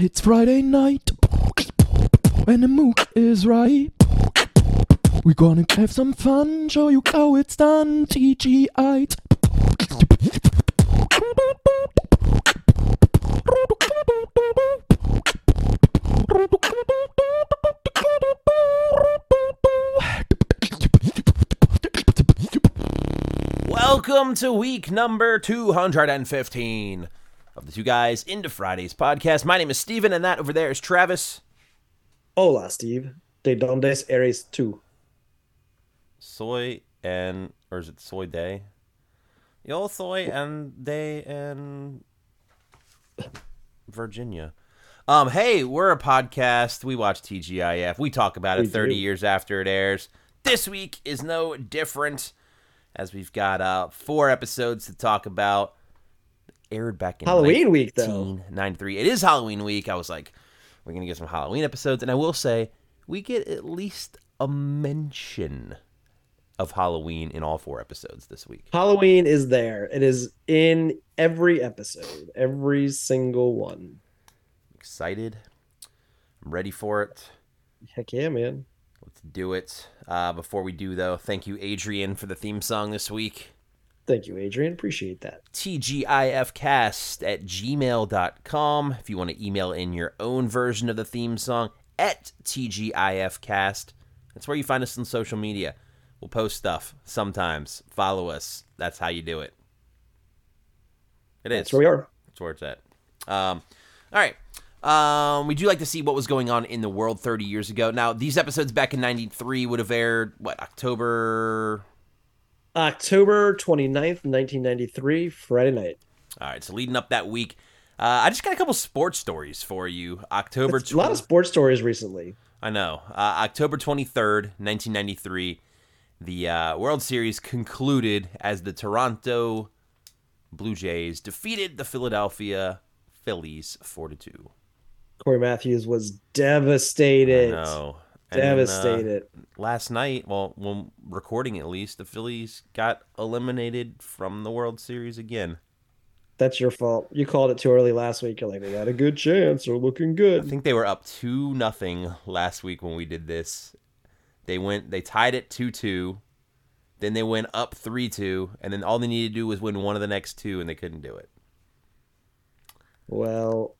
It's Friday night, and the mood is right. We're gonna have some fun, show you how it's done. TGI. Welcome to week number 215 of the Two Guys into Fridays podcast. My name is Steven, and that over there is Travis. Hola, Steve. De donde eres tú? Soy and, or is it Soy Day? Yo soy and they and Virginia. Um, hey, we're a podcast. We watch TGIF. We talk about it We 30 do. years after it airs. This week is no different, as we've got uh four episodes to talk about. Aired back in Halloween week, though. 1993. It is Halloween week. I was like, we're gonna get some Halloween episodes, and I will say we get at least a mention of Halloween in all four episodes this week. Halloween is there. It is in every episode, every single one. Excited. I'm ready for it. Heck yeah, man. Let's do it. Uh, before we do, though, thank you, Adrian, for the theme song this week. Thank you, Adrian. Appreciate that. TGIFcast at gmail.com. If you want to email in your own version of the theme song, at TGIFcast. That's where you find us on social media. We'll post stuff sometimes. Follow us. That's how you do it. It is. That's where we are. That's where it's at. Um, all right. Um, we do like to see what was going on in the world 30 years ago. Now, these episodes back in 93 would have aired, what, October? October 29th, 1993, Friday night. All right, so leading up that week, uh, I just got a couple sports stories for you. October It's a lot of sports stories recently. I know. Uh, October 23rd, 1993, the uh, World Series concluded as the Toronto Blue Jays defeated the Philadelphia Phillies 4 to 2. Cory Matthews was devastated. No. And then, uh, Devastated. last night, well, when recording at least, the Phillies got eliminated from the World Series again. That's your fault. You called it too early last week. You're like, they got a good chance. They're looking good. I think they were up two nothing last week when we did this. They went they tied it two two, then they went up three two, and then all they needed to do was win one of the next two, and they couldn't do it. Well,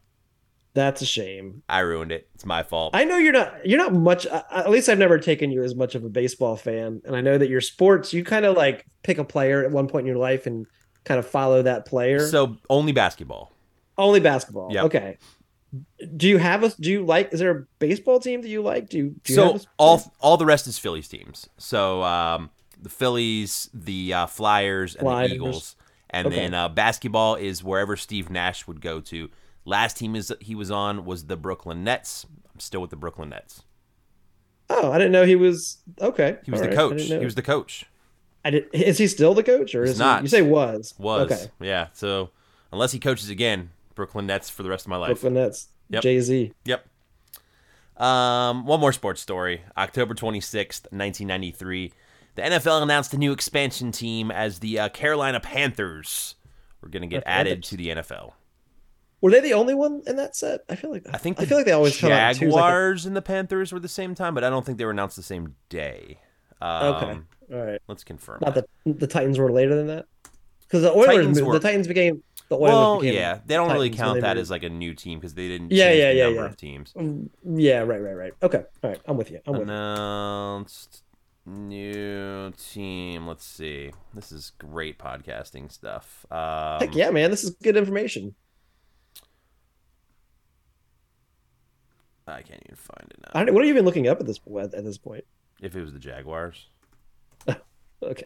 that's a shame. I ruined it. It's my fault. I know you're not you're not much uh, at least I've never taken you as much of a baseball fan and I know that your sports you kind of like pick a player at one point in your life and kind of follow that player. so only basketball. Only basketball. Yep. Okay. Do you have a do you like is there a baseball team that you like? Do you, do you so all all the rest is Phillies teams. So um, the Phillies, the uh, Flyers, and Flyers. the Eagles, and Okay. then uh, basketball is wherever Steve Nash would go to. Last team is he was on was the Brooklyn Nets. I'm still with the Brooklyn Nets. Oh, I didn't know he was okay. He was All the right. Coach. He was the coach. I did, is he still the coach or He's is not. he you say was? Was Okay. yeah. So unless he coaches again, Brooklyn Nets for the rest of my life. Brooklyn Nets. Yep. Jay-Z. Yep. Um, one more sports story. October 26th, 1993. The NFL announced a new expansion team as the uh, Carolina Panthers were going to get added to the NFL. Were they the only one in that set? I feel like I think I feel like they always come out in like a- Jaguars and the Panthers were the same time, but I don't think they were announced the same day. Um, Okay. All right. Let's confirm. Not that. that the Titans were later than that. Because the Oilers, Titans moved- were- the Titans became the Oilers. well, became, yeah, they don't really Titans when count that moved. as like a new team because they didn't Yeah, change yeah, the yeah, number yeah. of teams. Mm, Yeah, right, right, right. Okay, all right, I'm with you. I'm with you. announced new team. Let's see. This is great podcasting stuff. Um, Heck yeah, man, this is good information. I can't even find it now. I don't, what are you even looking up at this at, at this point? If it was the Jaguars. Okay,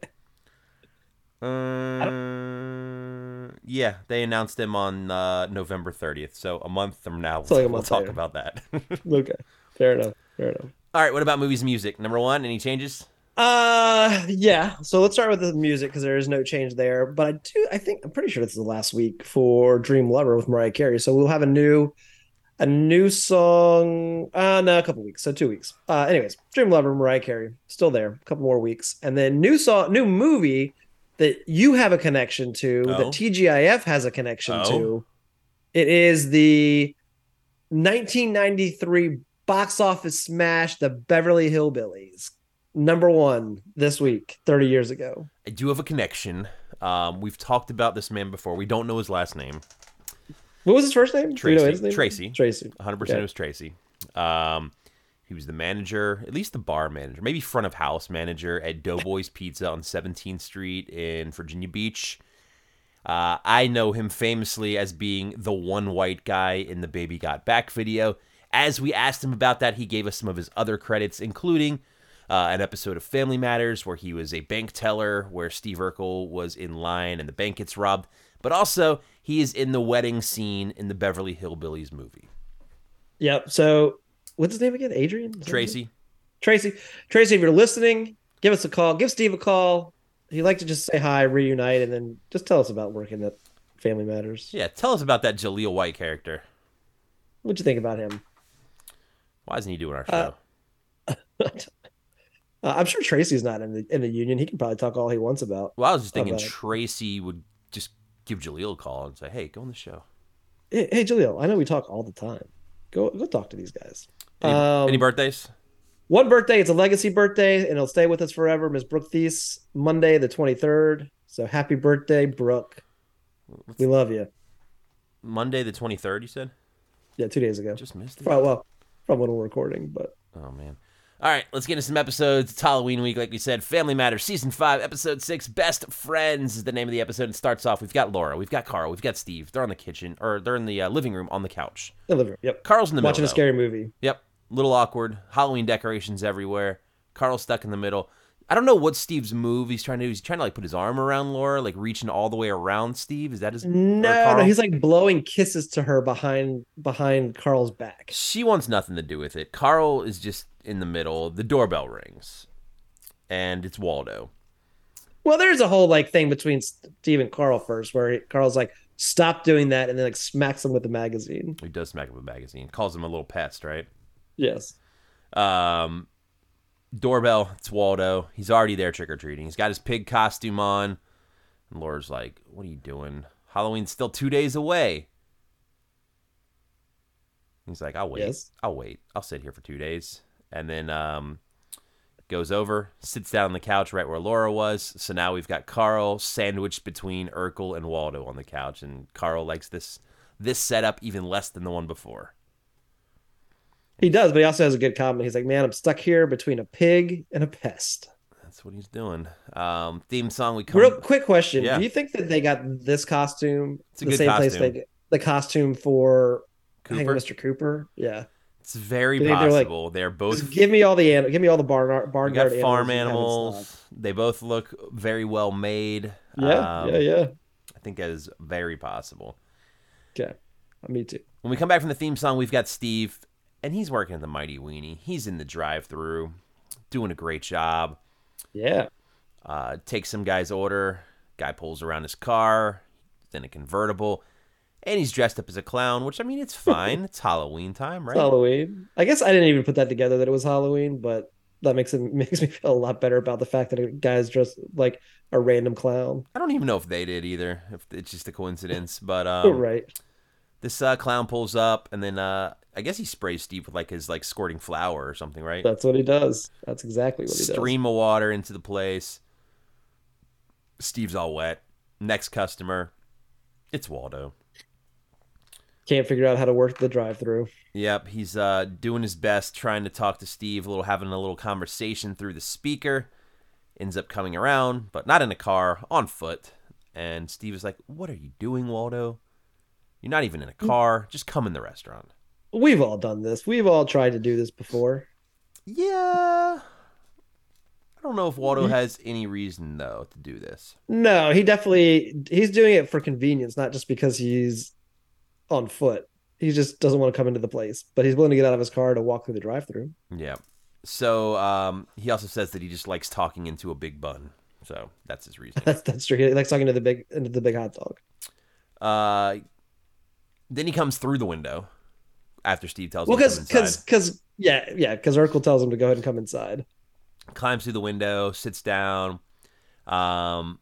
Uh, yeah, they announced them on uh, November 30th. So a month from now, So like we'll talk later. about that. okay, fair enough, fair enough. All right, what about movies and music? Number one, any changes? Uh, yeah. So let's start with the music because there is no change there. But I do, I think I'm pretty sure this is the last week for Dream Lover with Mariah Carey. So we'll have a new, a new song. Uh, no, a couple weeks. So two weeks. Uh, anyways, Dream Lover, Mariah Carey, still there. A couple more weeks, and then new song, new movie that you have a connection to, Oh. that TGIF has a connection Oh. to. It is the 1993 box office smash, The Beverly Hillbillies. Number one this week, 30 years ago. I do have a connection. Um, we've talked about this man before. We don't know his last name. What was his first name? Do you know Tracy. name? Tracy. Tracy. 100% Okay. it was Tracy. Um, he was the manager, at least the bar manager, maybe front of house manager at Doughboys Pizza on 17th Street in Virginia Beach. Uh, I know him famously as being the one white guy in the Baby Got Back video. As we asked him about that, he gave us some of his other credits, including uh, an episode of Family Matters where he was a bank teller, where Steve Urkel was in line and the bank gets robbed. But also, he is in the wedding scene in the Beverly Hillbillies movie. Yep. So what's his name again? Adrian? Is that his Tracy. Tracy. Tracy, if you're listening, give us a call. Give Steve a call. He'd like to just say hi, reunite, and then just tell us about working at Family Matters. yeah, tell us about that Jaleel White character. What'd you think about him? Why isn't he doing our Uh, show? Uh, I'm sure Tracy's not in the in the union. He can probably talk all he wants about. well, I was just thinking. Tracy would just give Jaleel a call and say, "Hey, go on the show." Hey, hey Jaleel, I know we talk all the time. Go go talk to these guys. Any, Um, any birthdays? One birthday, it's a legacy birthday, and it'll stay with us forever. Miss Brooke Theiss, Monday the 23rd. So happy birthday, Brooke. We love you. Monday the twenty third. You said. Yeah, two days ago. Just missed it. Well, from when we're recording, but Oh man. All right, let's get into some episodes. It's Halloween week, like we said. Family Matters, season five, episode six. Best friends is the name of the episode. It starts off. We've got Laura, we've got Carl, we've got Steve. They're on the kitchen, or they're in the uh, living room on the couch. the living room. Yep. Carl's in the Watching middle. Watching a though. scary movie. Yep. Little awkward. Halloween decorations everywhere. Carl's stuck in the middle. I don't know what Steve's move he's trying to do. He's trying to like put his arm around Laura, like reaching all the way around Steve. Is that his? No, no, he's like blowing kisses to her behind behind Carl's back. She wants nothing to do with it. Carl is just in the middle. The doorbell rings, and it's Waldo. Well, there's a whole like thing between Steve and Carl first, where Carl's like, "Stop doing that," and then like smacks him with the magazine. He does smack him with a magazine. Calls him a little pest, right? Yes. Um, doorbell. It's Waldo. He's already there trick or treating. He's got his pig costume on. And Laura's like, "What are you doing? Halloween's still two days away." He's like, "I'll wait. Yes. I'll wait. I'll sit here for two days." And then um, goes over, sits down on the couch right where Laura was. So now we've got Carl sandwiched between Urkel and Waldo on the couch, and Carl likes this this setup even less than the one before. He does, but he also has a good comment. He's like, "Man, I'm stuck here between a pig and a pest." That's what he's doing. Um, theme song we come. Real quick question: Yeah. Do you think that they got this costume It's a the good same place costume. they get the costume for Cooper. Mr. Cooper? Yeah. It's very you think they're like- possible. They're both. Give me all the give me all the barn barnyard got farm animals. you have in animals. They both look very well made. Yeah, Um, yeah, yeah. I think that is very possible. Okay, me too. When we come back from the theme song, we've got Steve, and he's working at the Mighty Weenie. He's in the drive-through, doing a great job. Yeah, Uh, takes some guy's order. Guy pulls around his car. It's in a convertible, and he's dressed up as a clown. Which I mean, it's fine. it's Halloween time, right? it's Halloween. I guess I didn't even put that together that it was Halloween, but that makes it makes me feel a lot better about the fact that a guy's dressed like a random clown. I don't even know if they did either. If it's just a coincidence, but um, right. This uh, clown pulls up, and then uh, I guess he sprays Steve with like his like squirting flour or something, right? That's what he does. That's exactly what he does. Stream of water into the place. Steve's all wet. Next customer, it's Waldo. Can't figure out how to work the drive-through. Yep, he's uh, doing his best, trying to talk to Steve, a little having a little conversation through the speaker. Ends up coming around, but not in a car, on foot. And Steve is like, "What are you doing, Waldo? You're not even in a car. Just come in the restaurant." We've all done this. We've all tried to do this before. Yeah. I don't know if Waldo has any reason though to do this. No, he definitely he's doing it for convenience, not just because he's on foot. He just doesn't want to come into the place, but he's willing to get out of his car to walk through the drive-through. Yeah. So um, he also says that he just likes talking into a big bun. So that's his reason. That's that's true. He likes talking to the big into the big hot dog. uh, then he comes through the window after Steve tells Well, him to because come because inside. because yeah yeah because Urkel tells him to go ahead and come inside. Climbs through the window, sits down. Um,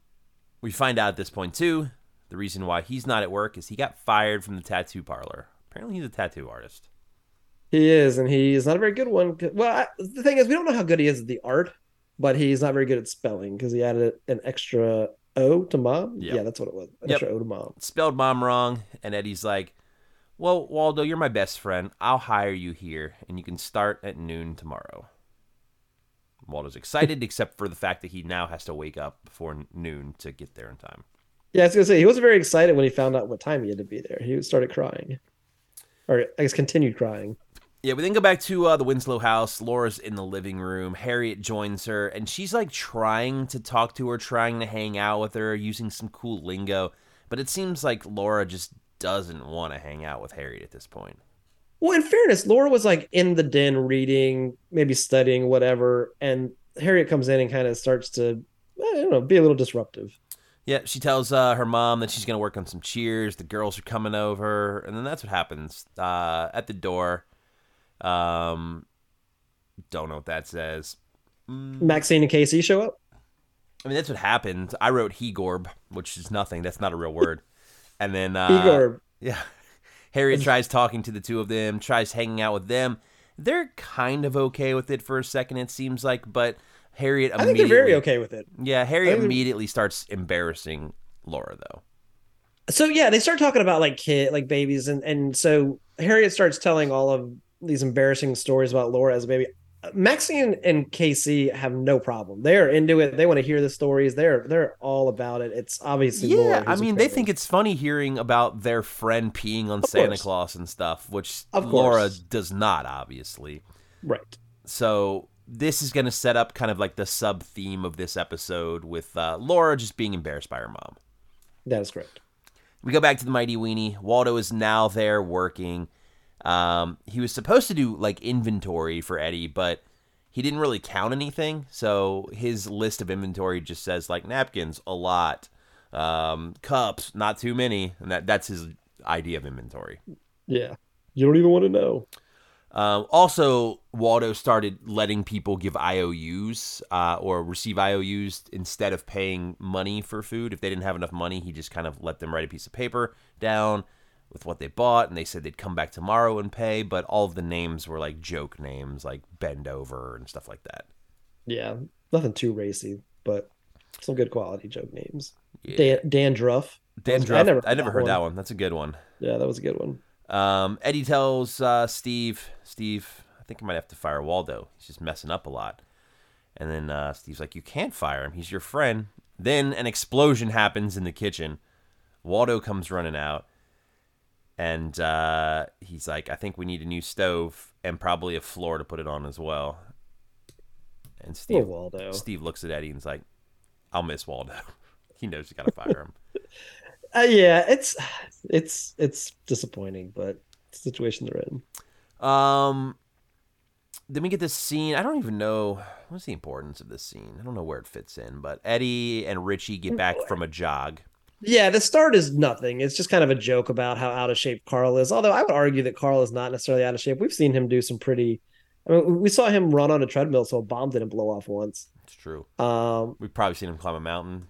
we find out at this point too the reason why he's not at work is he got fired from the tattoo parlor. Apparently, he's a tattoo artist. He is, and he's not a very good one. Well, I, the thing is, we don't know how good he is at the art, but he's not very good at spelling because he added an extra O to mom. Yep. Yeah, that's what it was. An Yep. extra O to mom. Spelled mom wrong, and Eddie's like, "Well, Waldo, you're my best friend. I'll hire you here, and you can start at noon tomorrow." Waldo's excited, except for the fact that he now has to wake up before noon to get there in time. Yeah, I was gonna say he wasn't very excited when he found out what time he had to be there. He started crying, or I guess continued crying. Yeah, we then go back to uh, the Winslow house. Laura's in the living room. Harriet joins her, and she's like trying to talk to her, trying to hang out with her, using some cool lingo. But it seems like Laura just doesn't want to hang out with Harriet at this point. Well, in fairness, Laura was like in the den reading, maybe studying, whatever, and Harriet comes in and kind of starts to, I don't know, be a little disruptive. Yeah, she tells uh, her mom that she's going to work on some cheers. The girls are coming over, and then that's what happens uh, at the door. Um, don't know what that says. Maxine and Casey show up. I mean, that's what happened. I wrote Hegorb, which is nothing. That's not a real word. And then uh, Igor, Yeah. Harriet tries talking to the two of them, tries hanging out with them. They're kind of okay with it for a second, it seems like, but Harriet I think they're very okay with it. Yeah, Harriet immediately starts embarrassing Laura, though. So yeah, they start talking about like kid, like babies, and and so Harriet starts telling all of these embarrassing stories about Laura as a baby. Maxine and Casey have no problem. They are into it. They want to hear the stories. They're they're all about it. It's obviously Yeah, I mean, they think it's funny hearing about their friend peeing on Of Santa course. Claus and stuff, which Of Laura does not, obviously. right. So this is going to set up kind of like the sub theme of this episode with uh, Laura just being embarrassed by her mom. That is correct. We go back to the Mighty Weenie. Waldo is now there working. Um, he was supposed to do like inventory for Eddie, but he didn't really count anything. So his list of inventory just says like napkins, a lot, um, cups, not too many, and that that's his idea of inventory. Yeah. You don't even want to know. Um, also, Waldo started letting people give IOUs uh, or receive IOUs instead of paying money for food. If they didn't have enough money, he just kind of let them write a piece of paper down with what they bought, and they said they'd come back tomorrow and pay. But all of the names were like joke names, like Bend Over and stuff like that. Yeah. Nothing too racy, but some good quality joke names. Yeah. Dan Dandruff. Dandruff. I never I never heard one. that one. That's a good one. Yeah, that was a good one. Um, Eddie tells uh, Steve, Steve, I think I might have to fire Waldo. He's just messing up a lot. And then uh, Steve's like, You can't fire him. He's your friend. Then an explosion happens in the kitchen. Waldo comes running out. And uh, he's like, I think we need a new stove and probably a floor to put it on as well. And Steve, Waldo. Steve looks at Eddie and's like, I'll miss Waldo. he knows you got to fire him. Uh, yeah, it's it's it's disappointing, but the situation they're in. Um, then we get this scene. I don't even know what's the importance of this scene. I don't know where it fits in, but Eddie and Richie get back from a jog. Yeah, the start is nothing. It's just kind of a joke about how out of shape Carl is. Although I would argue that Carl is not necessarily out of shape. We've seen him do some pretty. I mean, we saw him run on a treadmill, so a bomb didn't blow off once. It's true. Um, We've probably seen him climb a mountain.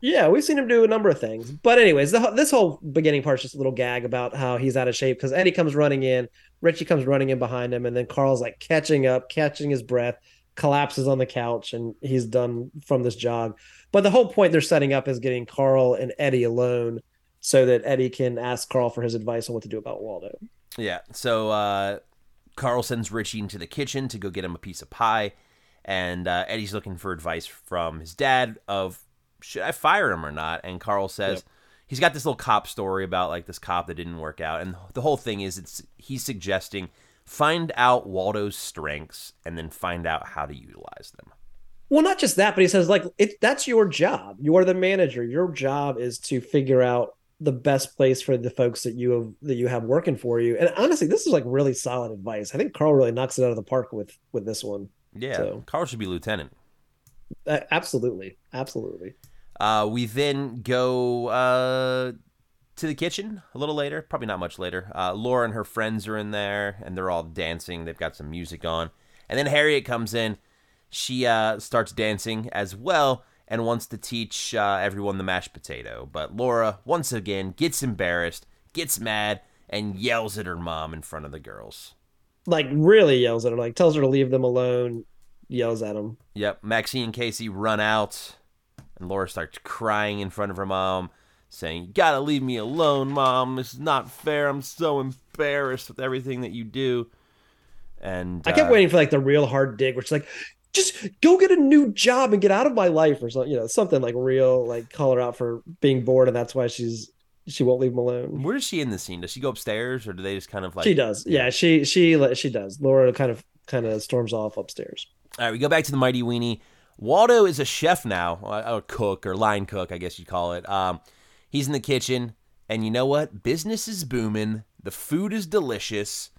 Yeah, we've seen him do a number of things. But anyways, the, this whole beginning part's just a little gag about how he's out of shape because Eddie comes running in, Richie comes running in behind him, and then Carl's like catching up, catching his breath, collapses on the couch, and he's done from this jog. But the whole point they're setting up is getting Carl and Eddie alone so that Eddie can ask Carl for his advice on what to do about Waldo. Yeah. So uh, Carl sends Richie into the kitchen to go get him a piece of pie, and uh, Eddie's looking for advice from his dad of should I fire him or not. And Carl says Yep. he's got this little cop story about like this cop that didn't work out, and the whole thing is it's he's suggesting find out Waldo's strengths and then find out how to utilize them. Well, not just that, but he says like it that's your job. You are the manager. Your job is to figure out the best place for the folks that you have that you have working for you. And honestly, this is like really solid advice. I think Carl really knocks it out of the park with with this one. Yeah, So- Carl should be lieutenant. Uh, absolutely, absolutely. Uh, we then go uh, to the kitchen a little later, probably not much later. Uh, Laura and her friends are in there, and they're all dancing. They've got some music on, and then Harriet comes in. She uh, starts dancing as well and wants to teach uh, everyone the mashed potato. But Laura once again gets embarrassed, gets mad, and yells at her mom in front of the girls. like really yells at her, like tells her to leave them alone, yells at him. Yep. Maxine and Casey run out, and Laura starts crying in front of her mom, saying, You gotta leave me alone, mom. This is not fair. I'm so embarrassed with everything that you do. And I kept uh, waiting for like the real hard dig, which she's like, just go get a new job and get out of my life, or something, you know, something like real, like call her out for being bored, and that's why she's she won't leave him alone. Where is she in the scene? Does she go upstairs, or do they just kind of like? she does, yeah, she she she does. Laura kind of kind of storms off upstairs. All right, we go back to the Mighty Weenie. Waldo is a chef now, a cook or line cook, I guess you'd call it. Um, he's in the kitchen, and you know what? Business is booming. The food is delicious,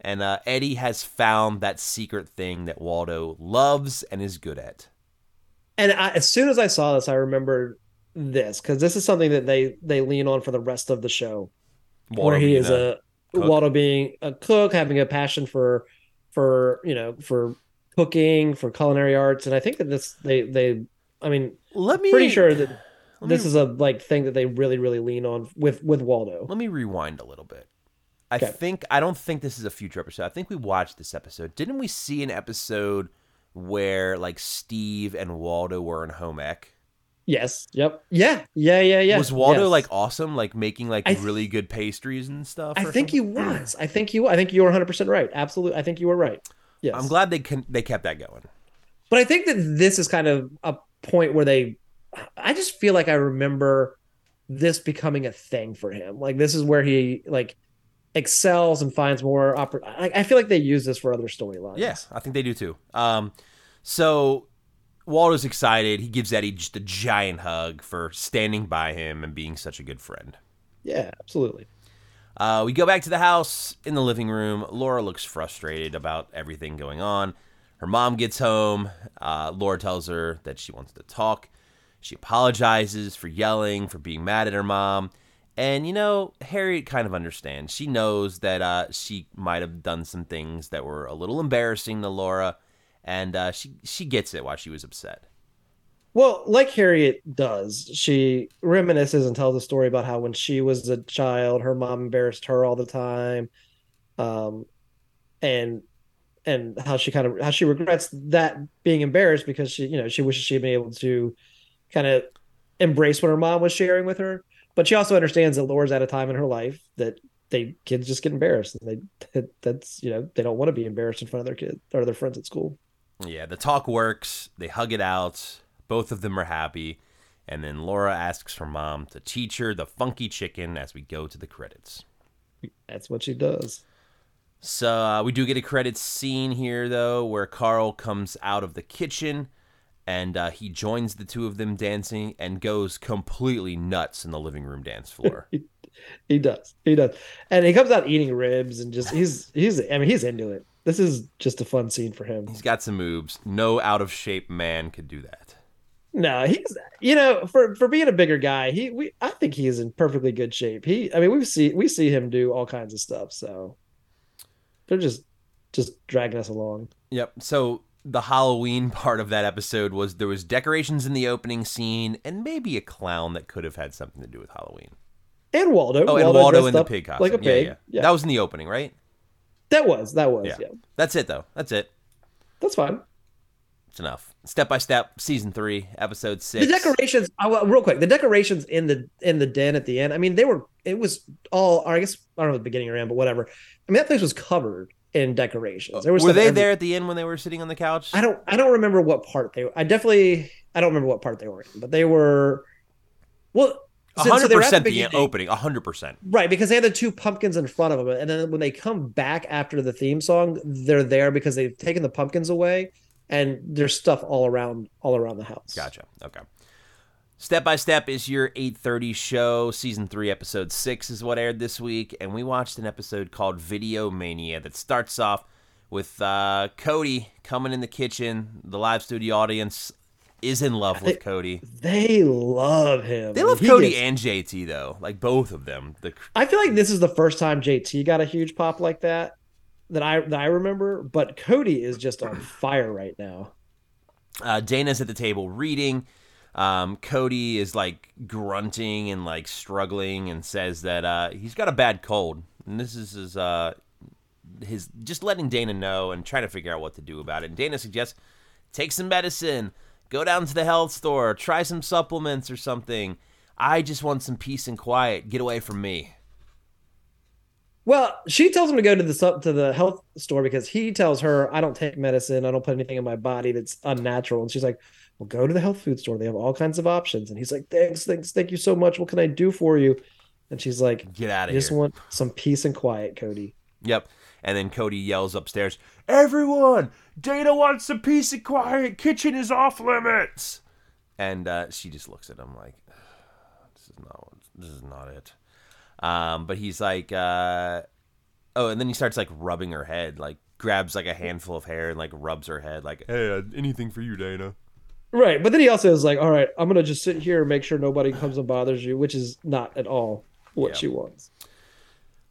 and uh, Eddie has found that secret thing that Waldo loves and is good at. And I, as soon as I saw this, I remembered this because this is something that they they lean on for the rest of the show, Waldo where he is a cook. Waldo being a cook, having a passion for for you know for cooking, for culinary arts, and I think that this they they I mean Let me pretty sure that this me- is a like thing that they really really lean on with with Waldo. Let me rewind a little bit. I Okay. think I don't think this is a future episode. I think we watched this episode. Didn't we see an episode where like Steve and Waldo were in home ec? Yes. Yep. Yeah. Yeah. Yeah. Yeah. was Waldo Yes. like awesome, like making like th- really good pastries and stuff? I think he was. I think you. I think you were 100 percent right. Absolutely. I think you were right. Yes. I'm glad they can they kept that going. But I think that this is kind of a point where they. I just feel like I remember this becoming a thing for him. Like this is where he like excels and finds more. Oppor- I, I feel like they use this for other storylines. Yeah, I think they do too. Um, so Waldo's excited. He gives Eddie just a giant hug for standing by him and being such a good friend. Yeah. Absolutely. Uh, we go back to the house in the living room. Laura looks frustrated about everything going on. Her mom gets home. Uh, Laura tells her that she wants to talk. She apologizes for yelling, for being mad at her mom. And, you know, Harriet kind of understands. She knows that uh, she might have done some things that were a little embarrassing to Laura. And uh, she, she gets it why she was upset. Well, like Harriet does, she reminisces and tells a story about how when she was a child, her mom embarrassed her all the time, um, and and how she kind of how she regrets that being embarrassed because she you know she wishes she'd been able to kind of embrace what her mom was sharing with her, but she also understands that Laura's at a time in her life that they kids just get embarrassed and they that's you know they don't want to be embarrassed in front of their kids or their friends at school. Yeah, the talk works. They hug it out. Both of them are happy. And then Laura asks her mom to teach her the funky chicken as we go to the credits. That's what she does. So uh, we do get a credit scene here, though, where Carl comes out of the kitchen and uh, he joins the two of them dancing and goes completely nuts in the living room dance floor. He does. He does. And he comes out eating ribs and just he's he's I mean he's into it. This is just a fun scene for him. He's got some moves. No out of shape man could do that. No, he's you know, for for being a bigger guy, he we I think he is in perfectly good shape. He I mean we see we see him do all kinds of stuff, so they're just just dragging us along. Yep. So the Halloween part of that episode was there was decorations in the opening scene and maybe a clown that could have had something to do with Halloween. And Waldo. Oh, and Waldo dressed in the pig costume. Like a Yeah, pig. yeah, Yeah. That was in the opening, right? that was that was, Yeah. yeah. That's it though. That's it. That's fine. It's enough. Step by step, season three, episode six. The decorations, oh, real quick, the decorations in the in the den at the end. I mean, they were. It was all. I guess I don't know the beginning or end, but whatever. I mean, that place was covered in decorations. There was Were they every- there at the end when they were sitting on the couch? I don't. I don't remember what part they. I definitely. I don't remember what part they were in, but they were. Well, so- so hundred they were at percent the opening. hundred percent. Right, because they had the two pumpkins in front of them, and then when they come back after the theme song, they're there because they've taken the pumpkins away, and there's stuff all around, all around the house. Gotcha. Okay. Step by Step is your 8:30 show. Season 3 episode 6 is what aired this week and we watched an episode called Video Mania that starts off with uh, Cody coming in the kitchen. The live studio audience is in love with think- Cody. They love him. They love He Cody gets- and JT though, like both of them. The I feel like this is the first time JT got a huge pop like that that I that I remember. But Cody is just on fire right now. uh, Dana's at the table reading. Um, Cody is like grunting and like struggling and says that uh, he's got a bad cold. And this is his, uh, his just letting Dana know and trying to figure out what to do about it. And Dana suggests take some medicine, go down to the health store, try some supplements or something. I just want some peace and quiet. Get away from me. Well, she tells him to go to the to the health store because he tells her, "I don't take medicine. I don't put anything in my body that's unnatural." And she's like, "Well, go to the health food store. They have all kinds of options." And he's like, "Thanks, thanks, thank you so much. What can I do for you?" And she's like, Get out of here. "I just want some peace and quiet, Cody." Yep. And then Cody yells upstairs, Everyone! Dana wants some peace and quiet. Kitchen is off limits. And uh, she just looks at him like, This is not this is not it. Um, but he's like, uh, oh, and then he starts like rubbing her head, like grabs like a handful of hair and like rubs her head, like, hey, uh, anything for you, Dana. Right, but then he also is like, "All right, I'm gonna just sit here and make sure nobody comes and bothers you," which is not at all what Yeah. she wants.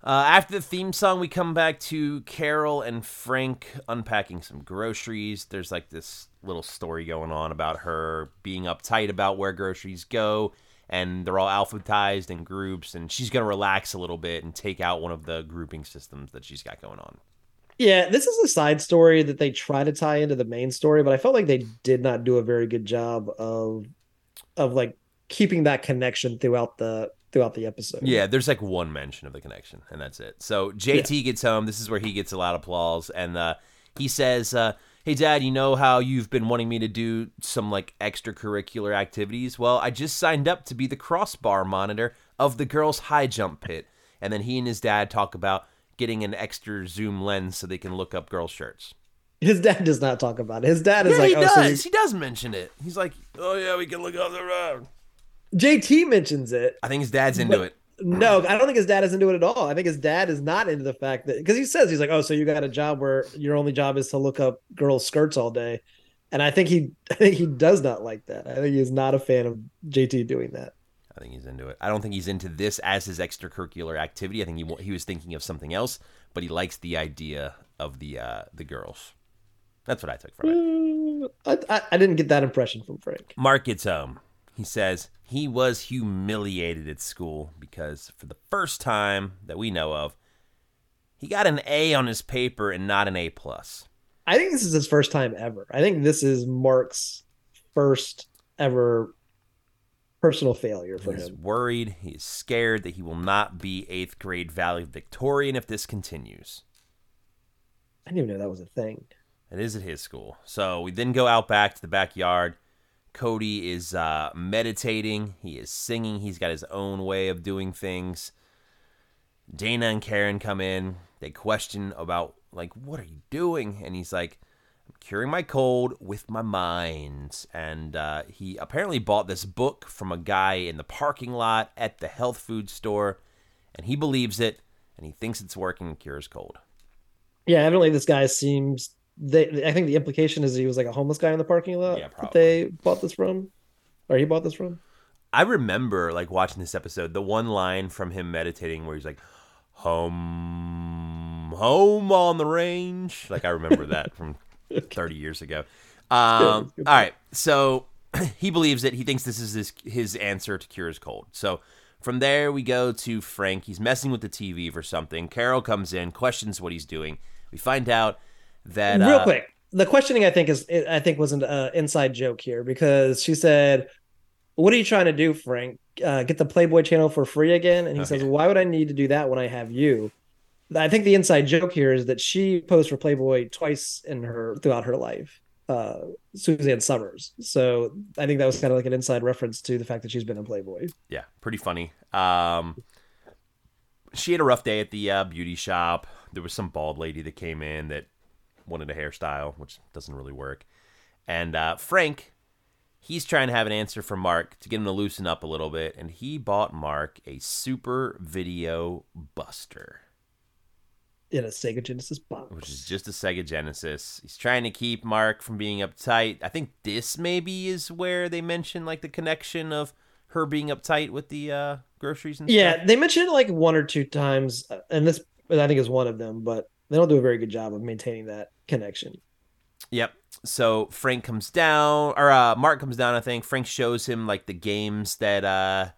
Uh, after the theme song, we come back to Carol and Frank unpacking some groceries. There's like this little story going on about her being uptight about where groceries go, and they're all alphabetized in groups, and she's gonna relax a little bit and take out one of the grouping systems that she's got going on. Yeah, this is a side story that they try to tie into the main story, but I felt like they did not do a very good job of of like keeping that connection throughout the throughout the episode. Yeah, there's like one mention of the connection, and that's it. So JT gets home. This is where he gets a lot of applause, and uh, he says, uh, "Hey, Dad, you know how you've been wanting me to do some like extracurricular activities? Well, I just signed up to be the crossbar monitor of the girls' high jump pit." And then he and his dad talk about getting an extra zoom lens so they can look up girls' shirts. His dad does not talk about it. His dad is yeah, like, he oh, does. so He does mention it. He's like, "Oh yeah, we can look up the road." JT mentions it. I think his dad's into But- it. No, I don't think his dad is into it at all. I think his dad is not into the fact that because he says he's like, oh, so you got a job where your only job is to look up girls' skirts all day, and I think he, I think he does not like that. I think he's not a fan of JT doing that. I think he's into it. I don't think he's into this as his extracurricular activity. I think he he was thinking of something else, but he likes the idea of the uh, the girls. That's what I took from it. Mm, I, I, I didn't get that impression from Frank. Mark gets home. He says he was humiliated at school because for the first time that we know of, he got an A on his paper and not an A plus. I think this is his first time ever. I think this is Mark's first ever personal failure for He's him. worried. He's scared that he will not be eighth grade valedictorian if this continues. I didn't even know that was a thing. It is at his school. So we then go out back to the backyard. Cody is uh, meditating. He is singing. He's got his own way of doing things. Dana and Karen come in. They question about like, what are you doing? And he's like, I'm curing my cold with my mind. And uh, he apparently bought this book from a guy in the parking lot at the health food store, and he believes it, and he thinks it's working and cures cold. Yeah, evidently this guy seems. They, I think the implication is he was like a homeless guy in the parking lot Yeah, that probably. they bought this from, or he bought this from. I remember like watching this episode, the one line from him meditating where he's like, "Home, home on the range." Like I remember that from thirty years ago. Um, all right, so he believes it. He thinks this is his his answer to cure his cold. So from there we go to Frank. He's messing with the TV for something. Carol comes in, questions what he's doing. We find out that Real uh, quick, the questioning I think is I think was an uh, inside joke here because she said, "What are you trying to do, Frank? Uh, get the Playboy channel for free again?" And he Oh, says, "Why would I need to do that when I have you?" I think the inside joke here is that she posed for Playboy twice in her throughout her life, uh, Suzanne Somers. So I think that was kind of like an inside reference to the fact that she's been in Playboy. yeah, pretty funny. Um, she had a rough day at the uh, beauty shop. There was some bald lady that came in that wanted a hairstyle, which doesn't really work. And uh, Frank, he's trying to have an answer for Mark to get him to loosen up a little bit, and he bought Mark a Super Video Buster, in a Sega Genesis box. which is just a Sega Genesis. He's trying to keep Mark from being uptight. I think this maybe is where they mention like the connection of her being uptight with the uh, groceries and stuff. Yeah, they mentioned it like one or two times, uh, and this I think is one of them, but they don't do a very good job of maintaining that connection. Yep. So Frank comes down, or uh, Mark comes down. I think Frank shows him like the games that uh,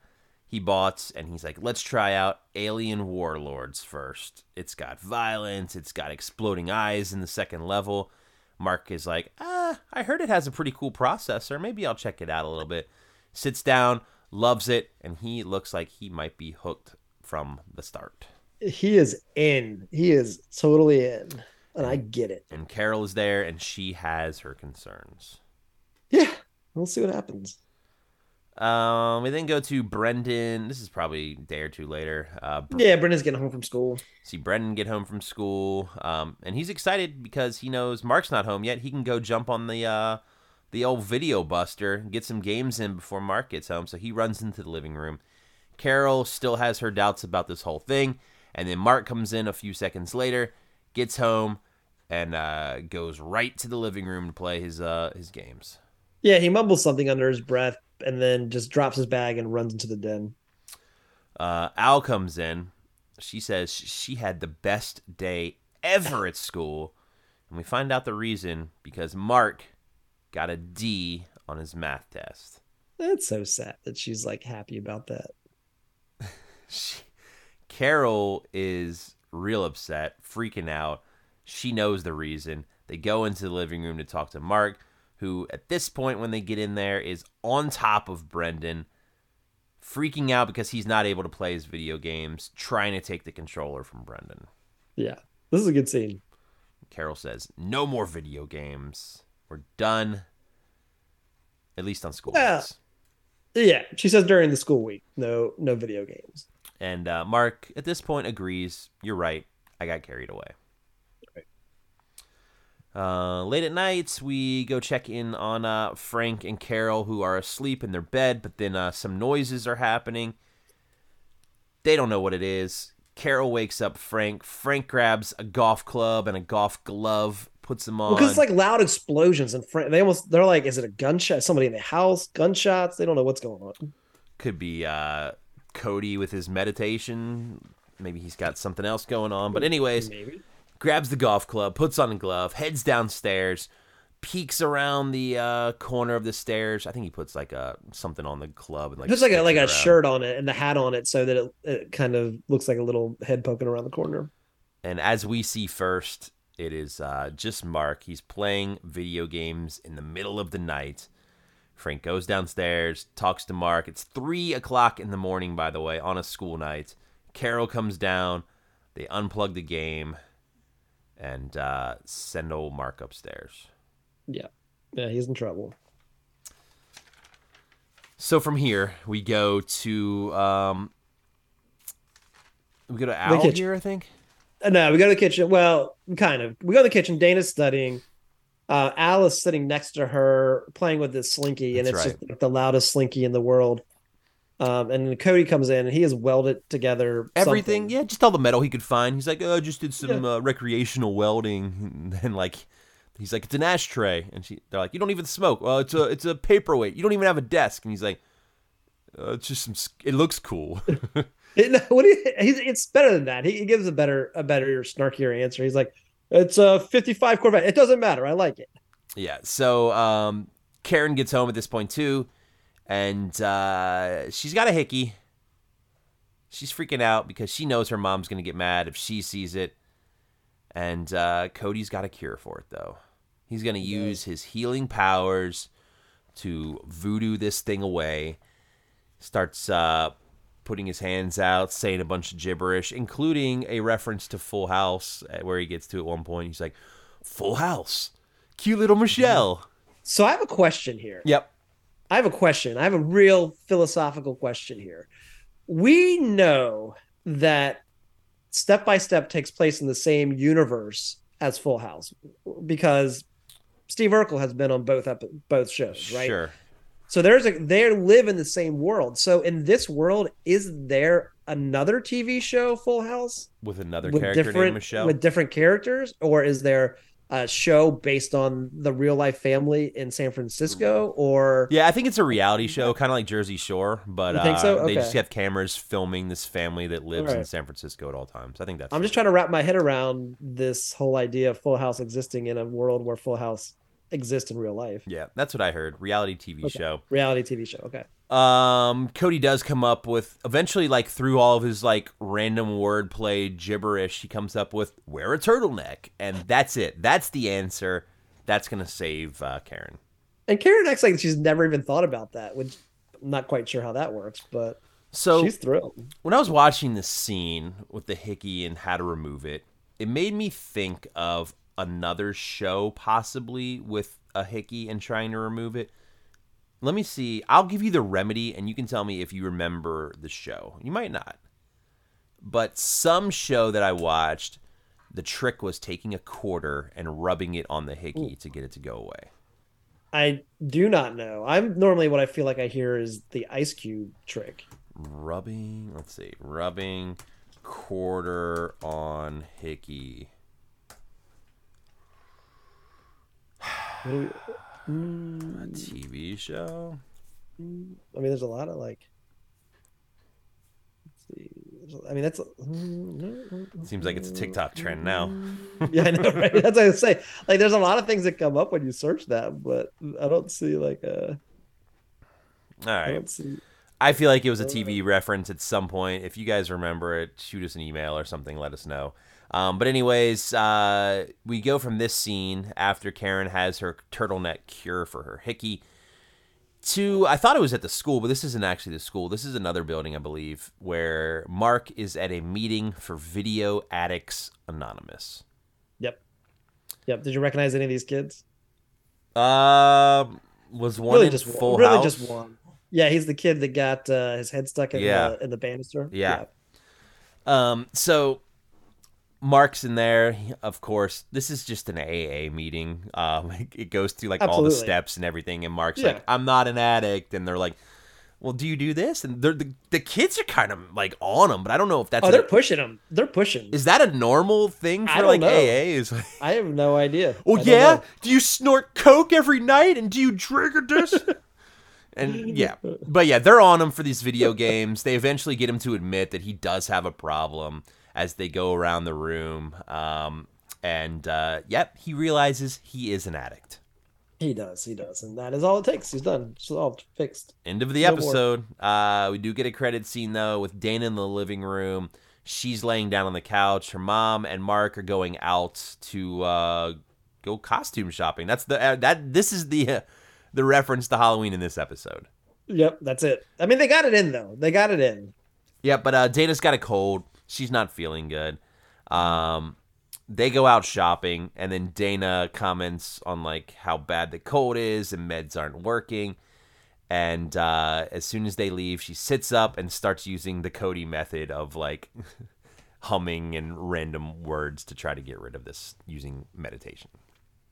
he bought, and he's like, let's try out Alien Warlords first. It's got violence, it's got exploding eyes in the second level. Mark is like, ah, I heard it has a pretty cool processor. Maybe I'll check it out a little bit. Sits down, loves it, and he looks like he might be hooked from the start. He is in. He is totally in. And I get it. And Carol is there, and she has her concerns. Yeah. We'll see what happens. Um, we then go to Brendan. This is probably a day or two later. Uh, Br- Yeah, Brendan's getting home from school. see Brendan get home from school. Um, and he's excited because he knows Mark's not home yet. He can go jump on the uh, the old video buster, get some games in before Mark gets home. So he runs into the living room. Carol still has her doubts about this whole thing, and then Mark comes in a few seconds later, gets home, and uh, goes right to the living room to play his uh, his games. Yeah, he mumbles something under his breath and then just drops his bag and runs into the den. Uh, Al comes in. She says she had the best day ever at school. And we find out the reason because Mark got a D on his math test. That's so sad that she's like happy about that. She, Carol is real upset, freaking out. She knows the reason. They go into the living room to talk to Mark, who at this point, when they get in there, is on top of Brendan, freaking out because he's not able to play his video games, trying to take the controller from Brendan. Yeah. This is a good scene. Carol says, "No more video games. We're done. At least on school Yeah. days." Yeah, she says during the school week, no no video games. And uh, Mark, at this point, agrees. You're right. I got carried away. Right. Uh, late at night, we go check in on uh, Frank and Carol, who are asleep in their bed, but then uh, some noises are happening. They don't know what it is. Carol wakes up Frank. Frank grabs a golf club and a golf glove, puts them on. Because it's like loud explosions and Frank, they almost they're like, is it a gunshot? Somebody in the house? Gunshots? They don't know what's going on. could be uh, Cody with his meditation. Maybe he's got something else going on. But anyways, Maybe. grabs the golf club, puts on a glove, heads downstairs, peeks around the uh, corner of the stairs. I think he puts like a something on the club and like There's like a like a around. shirt on it and the hat on it so that it, it kind of looks like a little head poking around the corner. And as we see first, it is uh, just Mark. He's playing video games in the middle of the night. Frank goes downstairs, talks to Mark. It's three o'clock in the morning, by the way, on a school night. Carol comes down. They unplug the game and uh, send old Mark upstairs. Yeah. Yeah, he's in trouble. So from here, we go to um, we go to Al here, I think. Uh, no, we go to the kitchen. Well, kind of. We go to the kitchen. Dana's studying. Uh, Al is sitting next to her playing with this slinky, and That's it's just like the loudest slinky in the world. Um, and Cody comes in and he has welded together everything. something. Yeah, just all the metal he could find. He's like, oh, I just did some uh, recreational welding, and then like, he's like, it's an ashtray, and she, they're like, you don't even smoke. Well, it's a, it's a paperweight. You don't even have a desk, and he's like, uh, it's just some. It looks cool. It, no, what you, he's, it's better than that. He, he gives a better, a better, snarkier answer. He's like, "It's a 55 Corvette. It doesn't matter. I like it." yeah. So um, Karen gets home at this point too, and uh, she's got a hickey. She's freaking out because she knows her mom's gonna get mad if she sees it. And uh, Cody's got a cure for it though. He's gonna use his healing powers to voodoo this thing away. Starts uh, putting his hands out, saying a bunch of gibberish, including a reference to Full House, uh, where he gets to at one point. He's like, "Full House, cute little Michelle." So I have a question here. Yep. I have a question. I have a real philosophical question here. We know that Step by Step takes place in the same universe as Full House because Steve Urkel has been on both up both shows, right? Sure. So there's a they live in the same world. So in this world, is there another TV show, Full House, With another with character named Michelle. with different characters, or is there a show based on the real life family in San Francisco? Or Yeah, I think it's a reality show, kind of like Jersey Shore, but uh, so? they just have cameras filming this family that lives in San Francisco at all times. I think that's. I'm just trying to wrap my head around this whole idea of Full House existing in a world where Full House exists in real life. Yeah, that's what I heard. Reality TV Okay. show. Reality TV show. Okay. Um, Cody does come up with eventually, like through all of his like random wordplay gibberish, he comes up with "wear a turtleneck," and that's it. That's the answer. That's gonna save uh, Karen. And Karen acts like she's never even thought about that, which I'm not quite sure how that works, but So she's thrilled. when I was watching this scene with the hickey and how to remove it, it made me think of another show possibly with a hickey and trying to remove it. Let me see. I'll give you the remedy and you can tell me if you remember the show. You might not. But some show that I watched, the trick was taking a quarter and rubbing it on the hickey to get it to go away. I do not know. I'm normally what I feel like I hear is the ice cube trick. Rubbing, let's see. Rubbing quarter on hickey. What do we- Mm, A TV show? I mean, there's a lot of like. Let's see. I mean, that's. mm, Seems like it's a TikTok trend now. yeah, I know, right? That's what I say. Like, there's a lot of things that come up when you search that, but I don't see like a. All I right. don't see. I feel like it was a TV reference at some point. If you guys remember it, shoot us an email or something. Let us know. Um, but anyways, uh, we go from this scene after Karen has her turtleneck cure for her hickey to I thought it was at the school, but this isn't actually the school. This is another building, I believe, where Mark is at a meeting for Video Addicts Anonymous. Yep. Yep. Did you recognize any of these kids? Um, was one really in just Full one. Really House? just one. Yeah, he's the kid that got uh, his head stuck in Yeah. the in the banister. Yeah. Um, so Mark's in there, of course. This is just an AA meeting. Um, it goes through like all the steps and everything, and Mark's Yeah. like, "I'm not an addict," and they're like, "Well, do you do this?" And they're, the the kids are kind of like on him, but I don't know if that's Oh, they're pushing him. They're pushing. is that a normal thing I for like know. AA? Is like, I have no idea. well, I yeah. Do you snort coke every night and do you drink this? and yeah, but yeah, they're on him for these video games. They eventually get him to admit that he does have a problem as they go around the room. Um, and uh, yep, he realizes he is an addict. He does. He does, and that is all it takes. He's done. Solved. Fixed. End of the No episode. Uh, we do get a credit scene though with Dana in the living room. She's laying down on the couch. Her mom and Mark are going out to uh, go costume shopping. That's the uh, that. This is the uh, the reference to Halloween in this episode. Yep, that's it. I mean, they got it in though. They got it in. Yeah, but uh, Dana's got a cold. She's not feeling good. Um, they go out shopping, and then Dana comments on like how bad the cold is and meds aren't working. And uh, as soon as they leave, she sits up and starts using the Cody method of like humming and random words to try to get rid of this using meditation.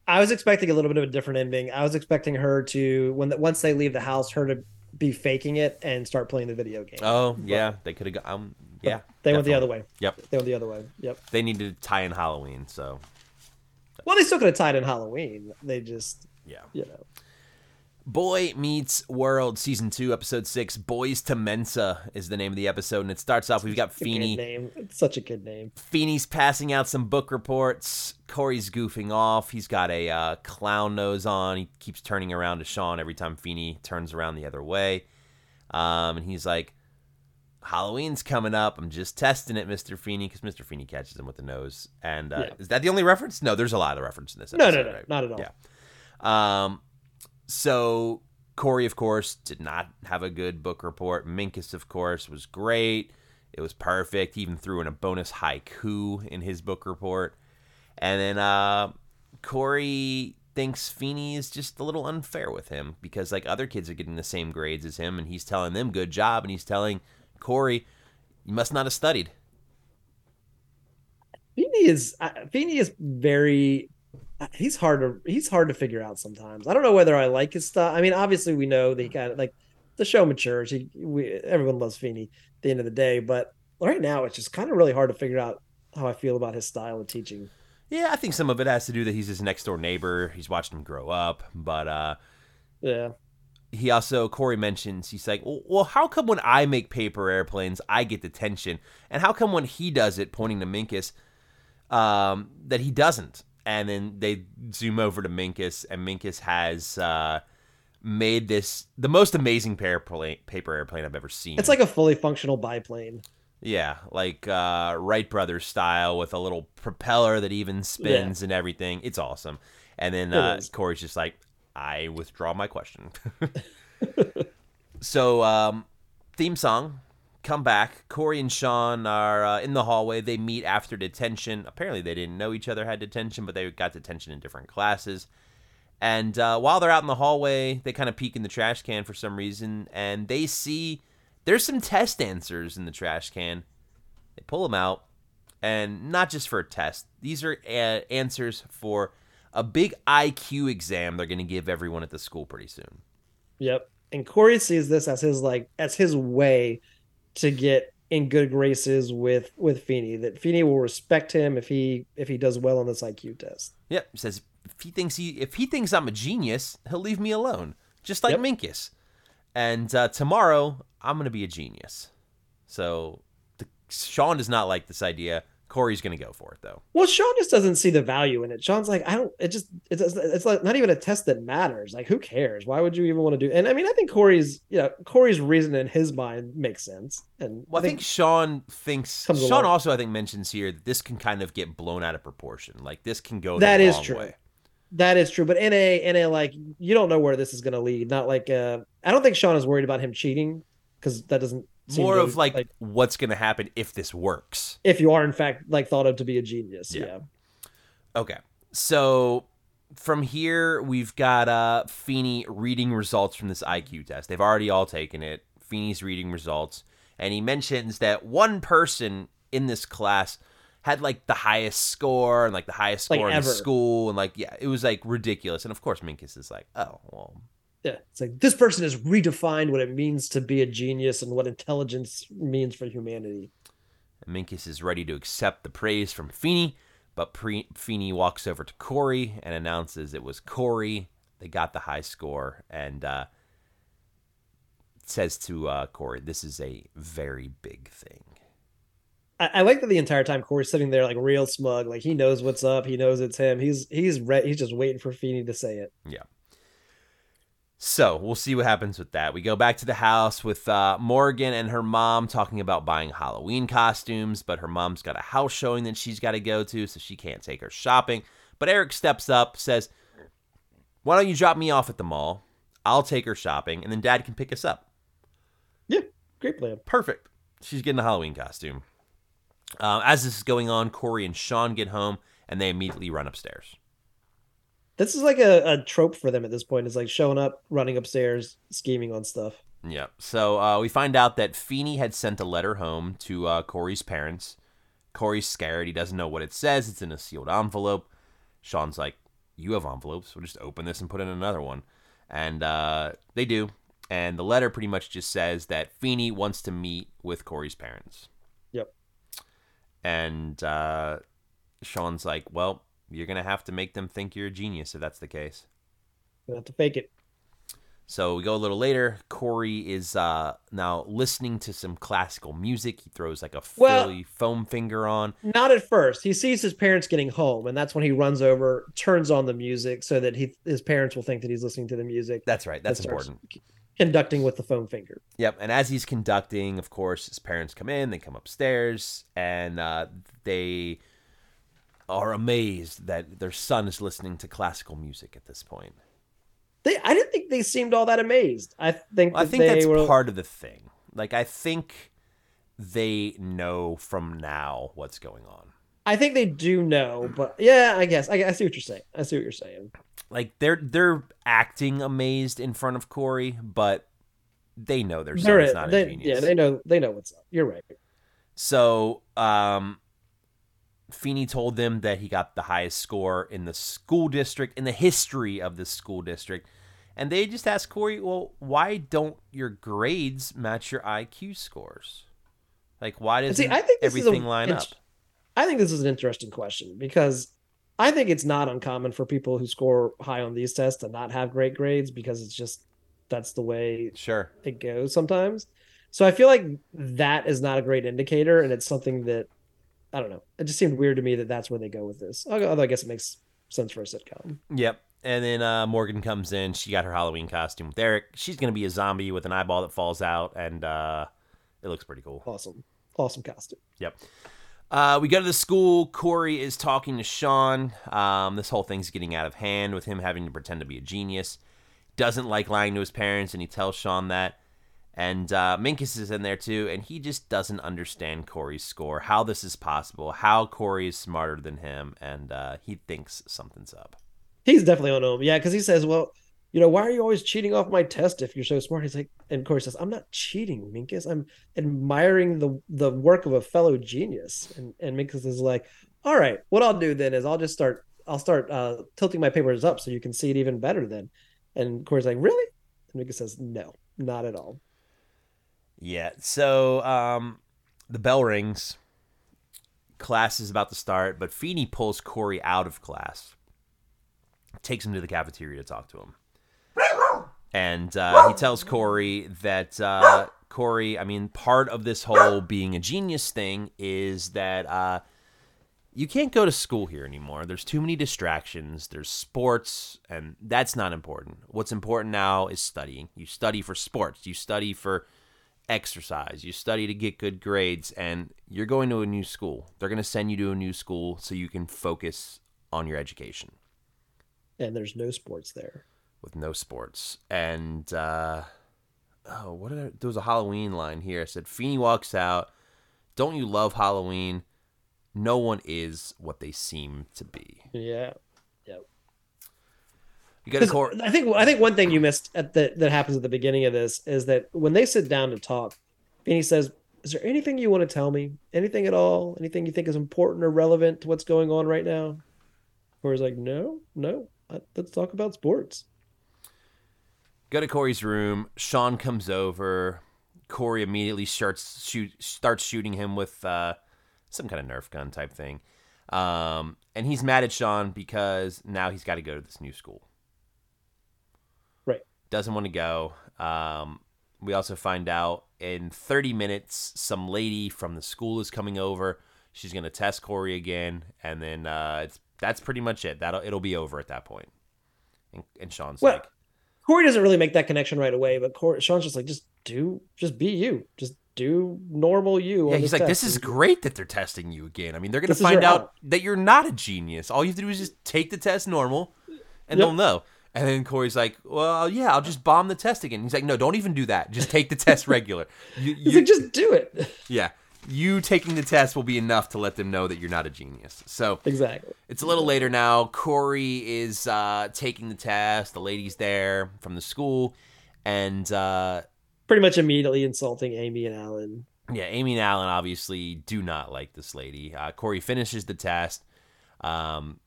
I was expecting a little bit of a different ending. I was expecting her to when the, once they leave the house, her to be faking it and start playing the video game. Oh yeah, they could have gone. Um, yeah, they went the other way. Yep, They went the other way. Yep. they needed to tie in Halloween, so Well, they still could have tied in Halloween. They just, yeah. you know. Boy Meets World, season two, episode six. Boys to Mensa is the name of the episode, and it starts off. We've got It's a good Feeney. name. It's such a good name. Feeney's passing out some book reports. Cory's goofing off. He's got a uh, clown nose on. He keeps turning around to Shawn every time Feeney turns around the other way. Um, and he's like, Halloween's coming up. I'm just testing it, Mr. Feeney, because Mr. Feeney catches him with the nose. And uh, Yeah. is that the only reference? No, there's a lot of reference in this No, no, no, right? not at all. Yeah. Um, so Cory, of course, did not have a good book report. Minkus, of course, was great. It was perfect. He even threw in a bonus haiku in his book report. And then uh, Cory thinks Feeney is just a little unfair with him because like other kids are getting the same grades as him, and he's telling them good job, and he's telling Cory, you must not have studied. Feeney is uh, Feeney is very. uh, He's hard to he's hard to figure out sometimes. I don't know whether I like his stuff. I mean, obviously we know that he got like the show matures. He we everyone loves Feeney at the end of the day, but right now it's just kind of really hard to figure out how I feel about his style of teaching. Yeah, I think some of it has to do that he's his next door neighbor. He's watched him grow up, but uh, Yeah, he also Cory mentions he's like, well, how come when I make paper airplanes, I get detention, and how come when he does it, pointing to Minkus, um, that he doesn't? And then they zoom over to Minkus, and Minkus has uh, made this the most amazing airplane, paper airplane I've ever seen. It's like a fully functional biplane. Yeah, like uh, Wright Brothers style with a little propeller that even spins and everything. It's awesome. And then It uh. Cory's just like, I withdraw my question. so, um, theme song, come back. Cory and Shawn are uh, in the hallway. They meet after detention. Apparently, they didn't know each other had detention, but they got detention in different classes. And uh, while they're out in the hallway, they kind of peek in the trash can for some reason, and they see there's some test answers in the trash can. They pull them out, and not just for a test. These are uh, answers for a big IQ exam they're going to give everyone at the school pretty soon. Yep. And Cory sees this as his like as his way to get in good graces with with Feeney. That Feeney will respect him if he if he does well on this IQ test. Yep, he says if he thinks he if he thinks I'm a genius, he'll leave me alone, just like Yep. Minkus. And uh, tomorrow I'm going to be a genius. So the, Sean does not like this idea. Cory's going to go for it though. Well, Shawn just doesn't see the value in it. Shawn's like, I don't. It just it's it's like not even a test that matters. Like, who cares? Why would you even want to do? And I mean, I think Cory's you know Cory's reason in his mind makes sense. And Well, I think Shawn thinks Shawn along. also I think mentions here that this can kind of get blown out of proportion. Like this can go That the is true. way. That is true, but in a in a like you don't know where this is going to lead. Not like uh, I don't think Shawn is worried about him cheating because that doesn't More of like, what's going to happen if this works. if you are in fact like thought of to be a genius. Yeah. Yeah, Okay. So from here, we've got uh, Feeney reading results from this IQ test. They've already all taken it. Feeney's reading results. And he mentions that one person in this class had like the highest score and like the highest Like score in ever. school. And like, yeah, it was like ridiculous. And of course, Minkus is like, oh, well, yeah. It's like this person has redefined what it means to be a genius and what intelligence means for humanity. Minkus is ready to accept the praise from Feeney. But Pre- Feeney walks over to Cory and announces it was Cory. They got the high score and uh, says to uh, Cory, "This is a very big thing." I, I like that the entire time Cory's sitting there like real smug, like he knows what's up. He knows it's him. He's he's re- he's just waiting for Feeney to say it. So we'll see what happens with that. We go back to the house with uh, Morgan and her mom talking about buying Halloween costumes, but her mom's got a house showing that she's got to go to, so she can't take her shopping. But Eric steps up, says, "Why don't you drop me off at the mall? I'll take her shopping, and then Dad can pick us up." Yeah, great plan. Perfect. She's getting a Halloween costume. Uh, as this is going on, Cory and Shawn get home, and they immediately run upstairs. This is like a, a trope for them at this point. It's like showing up, running upstairs, scheming on stuff. Yeah. So uh, we find out that Feeney had sent a letter home to uh, Cory's parents. Cory's scared. He doesn't know what it says. It's in a sealed envelope. Shawn's like, "You have envelopes. We'll just open this and put in another one." And uh, they do. And the letter pretty much just says that Feeney wants to meet with Cory's parents. Yep. And uh, Shawn's like, "Well, you're gonna have to make them think you're a genius if that's the case." Gonna have to fake it. So we go a little later. Cory is uh, now listening to some classical music. He throws like a Well- Philly foam finger on. Not at first. He sees his parents getting home, and that's when he runs over, turns on the music so that he his parents will think that he's listening to the music. That's right. That's important. Conducting with the foam finger. Yep. And as he's conducting, of course, his parents come in. They come upstairs, and uh, they are amazed that their son is listening to classical music at this point. They, I didn't think they seemed all that amazed. I think I think that's were. part of the thing. Like I think they know from now what's going on. I think they do know, but yeah, I guess I, I see what you're saying. I see what you're saying. like they're they're acting amazed in front of Cory, but they know their They're son's not a they, genius. yeah, they know they know what's up. You're right. so um Feeney told them that he got the highest score in the school district in the history of the school district. And they just asked Cory, well, why don't your grades match your IQ scores? Like why doesn't see, I think a- everything line up? I think this is an interesting question because I think it's not uncommon for people who score high on these tests to not have great grades because it's just that's the way Sure. it goes sometimes. So I feel like that is not a great indicator, and it's something that I don't know. It just seemed weird to me that that's where they go with this. Although I guess it makes sense for a sitcom. Yep. And then uh, Morgan comes in. She got her Halloween costume with Eric. She's gonna be a zombie with an eyeball that falls out, and uh, it looks pretty cool. Awesome. Awesome costume. Yep. Uh, we go to the school. Cory is talking to Shawn. Um, this whole thing's getting out of hand with him having to pretend to be a genius. Doesn't like lying to his parents, and he tells Shawn that. And uh, Minkus is in there too, and he just doesn't understand Cory's score, how this is possible, how Cory is smarter than him, and uh, he thinks something's up. He's definitely on him. Yeah, because he says, Well, you know, why are you always cheating off my test if you're so smart? He's like, and Cory says, I'm not cheating, Minkus. I'm admiring the the work of a fellow genius. And and Minkus is like, All right, what I'll do then is I'll just start I'll start uh, tilting my papers up so you can see it even better then. And Cory's like, Really? And Minkus says, No, not at all. Yeah. So um, the bell rings. Class is about to start, but Feeney pulls Cory out of class, takes him to the cafeteria to talk to him. And uh, he tells Cory that uh, Cory, I mean, part of this whole being a genius thing is that uh, you can't go to school here anymore. There's too many distractions. There's sports, and that's not important. What's important now is studying. You study for sports. You study for exercise. You study to get good grades, and you're going to a new school. They're going to send you to a new school so you can focus on your education And there's no sports there. with no sports. And uh, oh, what did I, there was a Halloween line here. I said, Feeney walks out. Don't you love Halloween? No one is what they seem to be. Yeah. You 'Cause cor- I think I think one thing you missed at the that happens at the beginning of this is that when they sit down to talk, Feeney says, "Is there anything you want to tell me? Anything at all? Anything you think is important or relevant to what's going on right now?" Cory's like, "No, no. Let's talk about sports." Go to Cory's room. Shawn comes over. Cory immediately starts shoot starts shooting him with uh, some kind of Nerf gun type thing, um, and he's mad at Shawn because now he's got to go to this new school. Doesn't want to go. Um, we also find out in 30 minutes some lady from the school is coming over. She's gonna test Cory again, and then uh, it's that's pretty much it. That'll it'll be over at that point. And, and Shawn's Well, like, Cory doesn't really make that connection right away, but Cory, Shawn's just like, "Just do, just be you. Just do normal you." Yeah, he's like, this is great that they're testing you again. I mean, they're going to This find out out. that you're not a genius. All you have to do is just take the test normal, and Yep. they'll know. And then Cory's like, well, yeah, I'll just bomb the test again. He's like, no, don't even do that. Just take the test regular. You, you- like, "Just do it." yeah, you taking the test will be enough to let them know that you're not a genius. So exactly. it's a little later now. Cory is uh, taking the test. The lady's there from the school, and uh, Pretty much immediately insulting Amy and Alan. Yeah, Amy and Alan obviously do not like this lady. Uh, Cory finishes the test. Um,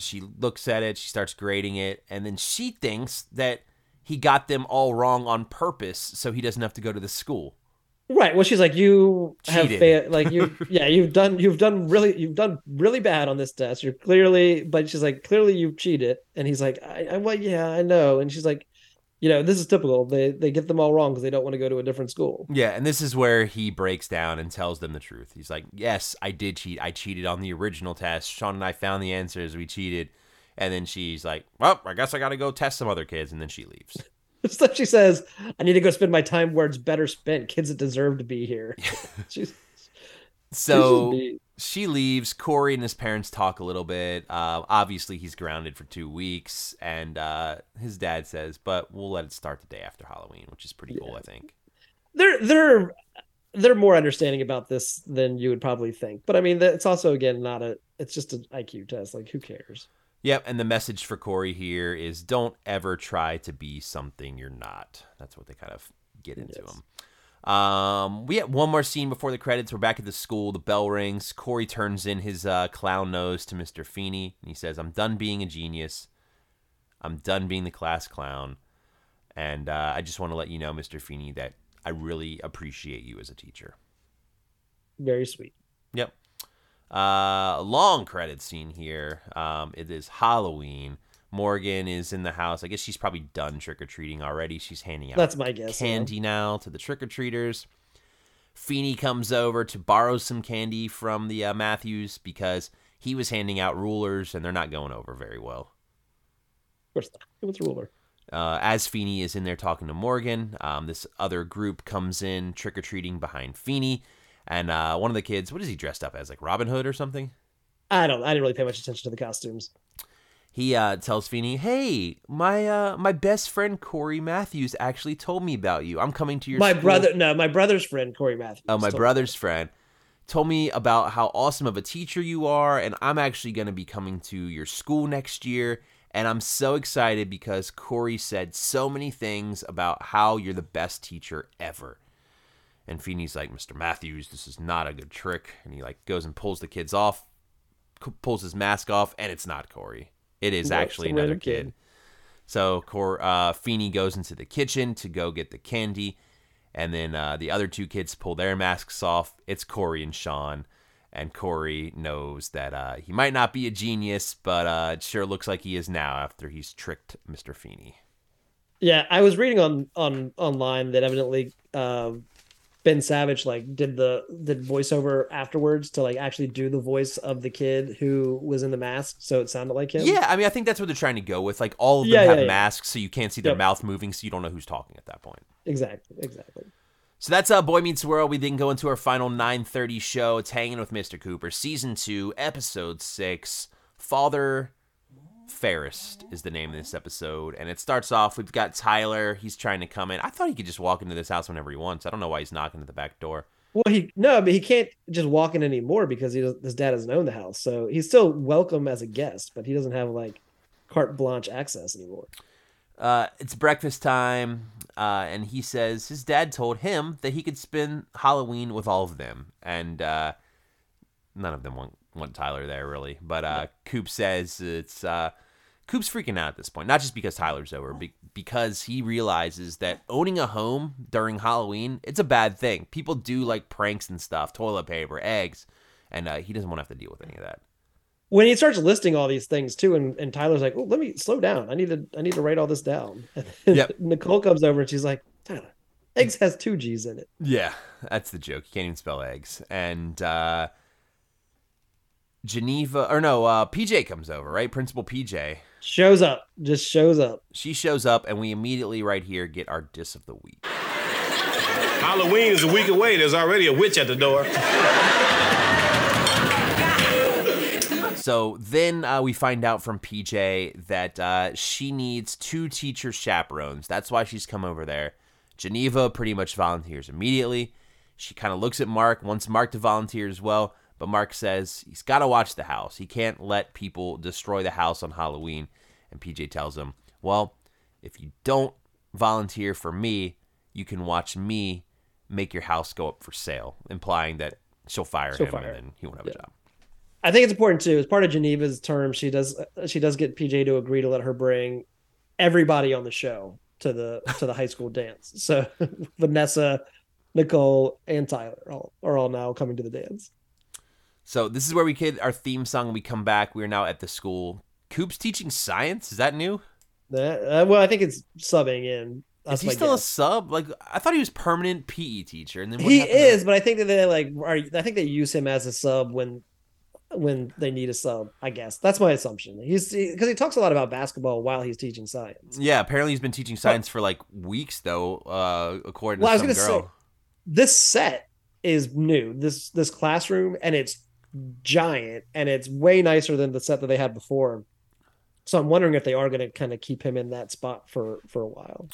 she looks at it, she starts grading it, and then she thinks that he got them all wrong on purpose so he doesn't have to go to the school. Right. Well, she's like, you have Cheated. fa- like you, yeah, you've done, you've done really, you've done really bad on this test. You're clearly, but she's like, clearly you've cheated, and he's like, I, I well, yeah, I know, and she's like, you know, this is typical. They they get them all wrong because they don't want to go to a different school. Yeah, and this is where he breaks down and tells them the truth. He's like, Yes, I did cheat. I cheated on the original test. Shawn and I found the answers. We cheated. And then she's like, Well, I guess I got to go test some other kids. And then she leaves. So she says, I need to go spend my time where it's better spent. Kids that deserve to be here. she's, So. she's. She leaves. Cory and his parents talk a little bit. Uh, obviously, he's grounded for two weeks, and uh, his dad says, "But we'll let it start the day after Halloween," which is pretty cool, I think. they're they're they're more understanding about this than you would probably think. But I mean, it's also again not a. It's just an IQ test. Like, who cares? Yep. And the message for Cory here is: don't ever try to be something you're not. That's what they kind of get into Yes. him. Um, we have one more scene before the credits. We're back at the school. The bell rings. Cory turns in his uh, clown nose to Mr. Feeney, and he says, "I'm done being a genius. I'm done being the class clown, and uh, I just want to let you know, Mr. Feeney, that I really appreciate you as a teacher." Very sweet. Yep. Uh, long credit scene here. Um, it is Halloween. Morgan is in the house. I guess she's probably done trick or treating already. She's handing out That's my guess. yeah. candy now to the trick or treaters. Feeney comes over to borrow some candy from the uh, Matthews because he was handing out rulers and they're not going over very well. Of course not. What's a ruler? Uh, as Feeney is in there talking to Morgan, um, this other group comes in trick or treating behind Feeney, and uh, one of the kids, what is he dressed up as, like Robin Hood or something? I don't. I didn't really pay much attention to the costumes. He uh, tells Feeney, "Hey, my uh, my best friend Cory Matthews actually told me about you. I'm coming to your My school." brother, no, my brother's friend Cory Matthews. Oh, my told me. brother's friend told me about how awesome of a teacher you are, and I'm actually going to be coming to your school next year. And I'm so excited because Cory said so many things about how you're the best teacher ever. And Feeney's like, Mr. Matthews, this is not a good trick. And he like goes and pulls the kids off, pulls his mask off, and it's not Corey. It is actually another kid. kid. So Cor- uh, Feeney goes into the kitchen to go get the candy, and then uh, the other two kids pull their masks off. It's Cory and Shawn, and Cory knows that uh, he might not be a genius, but uh, it sure looks like he is now after he's tricked Mr. Feeney. Yeah, I was reading on on online that evidently um, Ben Savage like did the did voiceover afterwards to like actually do the voice of the kid who was in the mask, so it sounded like him. Yeah, I mean, I think that's what they're trying to go with. Like all of them Yeah, have yeah, masks, so you can't see their Yep. mouth moving, so you don't know who's talking at that point. exactly, exactly. So that's uh, Boy Meets World. We then go into our final 9:30 show. It's Hanging with Mr. Cooper, season two, episode six. Father Ferris is the name of this episode, and it starts off. We've got Tyler. He's trying to come in. I thought he could just walk into this house whenever he wants. I don't know why he's knocking at the back door. Well, he no, but he can't just walk in anymore because he his dad doesn't own the house, so he's still welcome as a guest, but he doesn't have like carte blanche access anymore. Uh, it's breakfast time, uh, and he says his dad told him that he could spend Halloween with all of them, and uh, none of them want, want Tyler there really. But uh, Coop says it's uh, Coop's freaking out at this point, not just because Tyler's over, be- because he realizes that owning a home during Halloween it's a bad thing. People do like pranks and stuff, toilet paper, eggs, and uh, he doesn't want to have to deal with any of that. When he starts listing all these things too, and, and Tyler's like, "Oh, let me slow down. I need to I need to write all this down." Yep. Nicole comes over and she's like, "Tyler, eggs has two G's in it." Yeah, that's the joke. You can't even spell eggs. And uh Geneva or no, uh PJ comes over, right? Principal PJ. Shows up, just shows up. She shows up and we immediately right here get our diss of the week. Halloween is a week away. There's already a witch at the door. So then uh, we find out from PJ that uh, she needs two teacher chaperones. That's why she's come over there. Geneva pretty much volunteers immediately. She kind of looks at Mark, wants Mark to volunteer as well, but Mark says he's got to watch the house. He can't let people destroy the house on Halloween. And PJ tells him, Well, if you don't volunteer for me, you can watch me make your house go up for sale, implying that she'll fire She'll him fire and then he won't have a job. I think it's important too. As part of Geneva's term, she does she does get PJ to agree to let her bring everybody on the show to the to the high school dance. So Vanessa, Nicole, and Tyler all are all now coming to the dance. So this is where we get our theme song. and We come back. We are now at the school. Coop's teaching science. Is that new? Uh, well, I think it's subbing in. That's is he still a sub? Like I thought he was permanent PE teacher, and then He happened to- is, but I think that they like are. I think they use him as a sub when when they need a sub. I guess that's my assumption. He's because he talks a lot about basketball while he's teaching science. Yeah, apparently he's been teaching science for like weeks though. Uh, according Well, I to was some gonna girl. say- This set is new. This this classroom and it's giant and it's way nicer than the set that they had before. So I'm wondering if they are going to kind of keep him in that spot for for a while.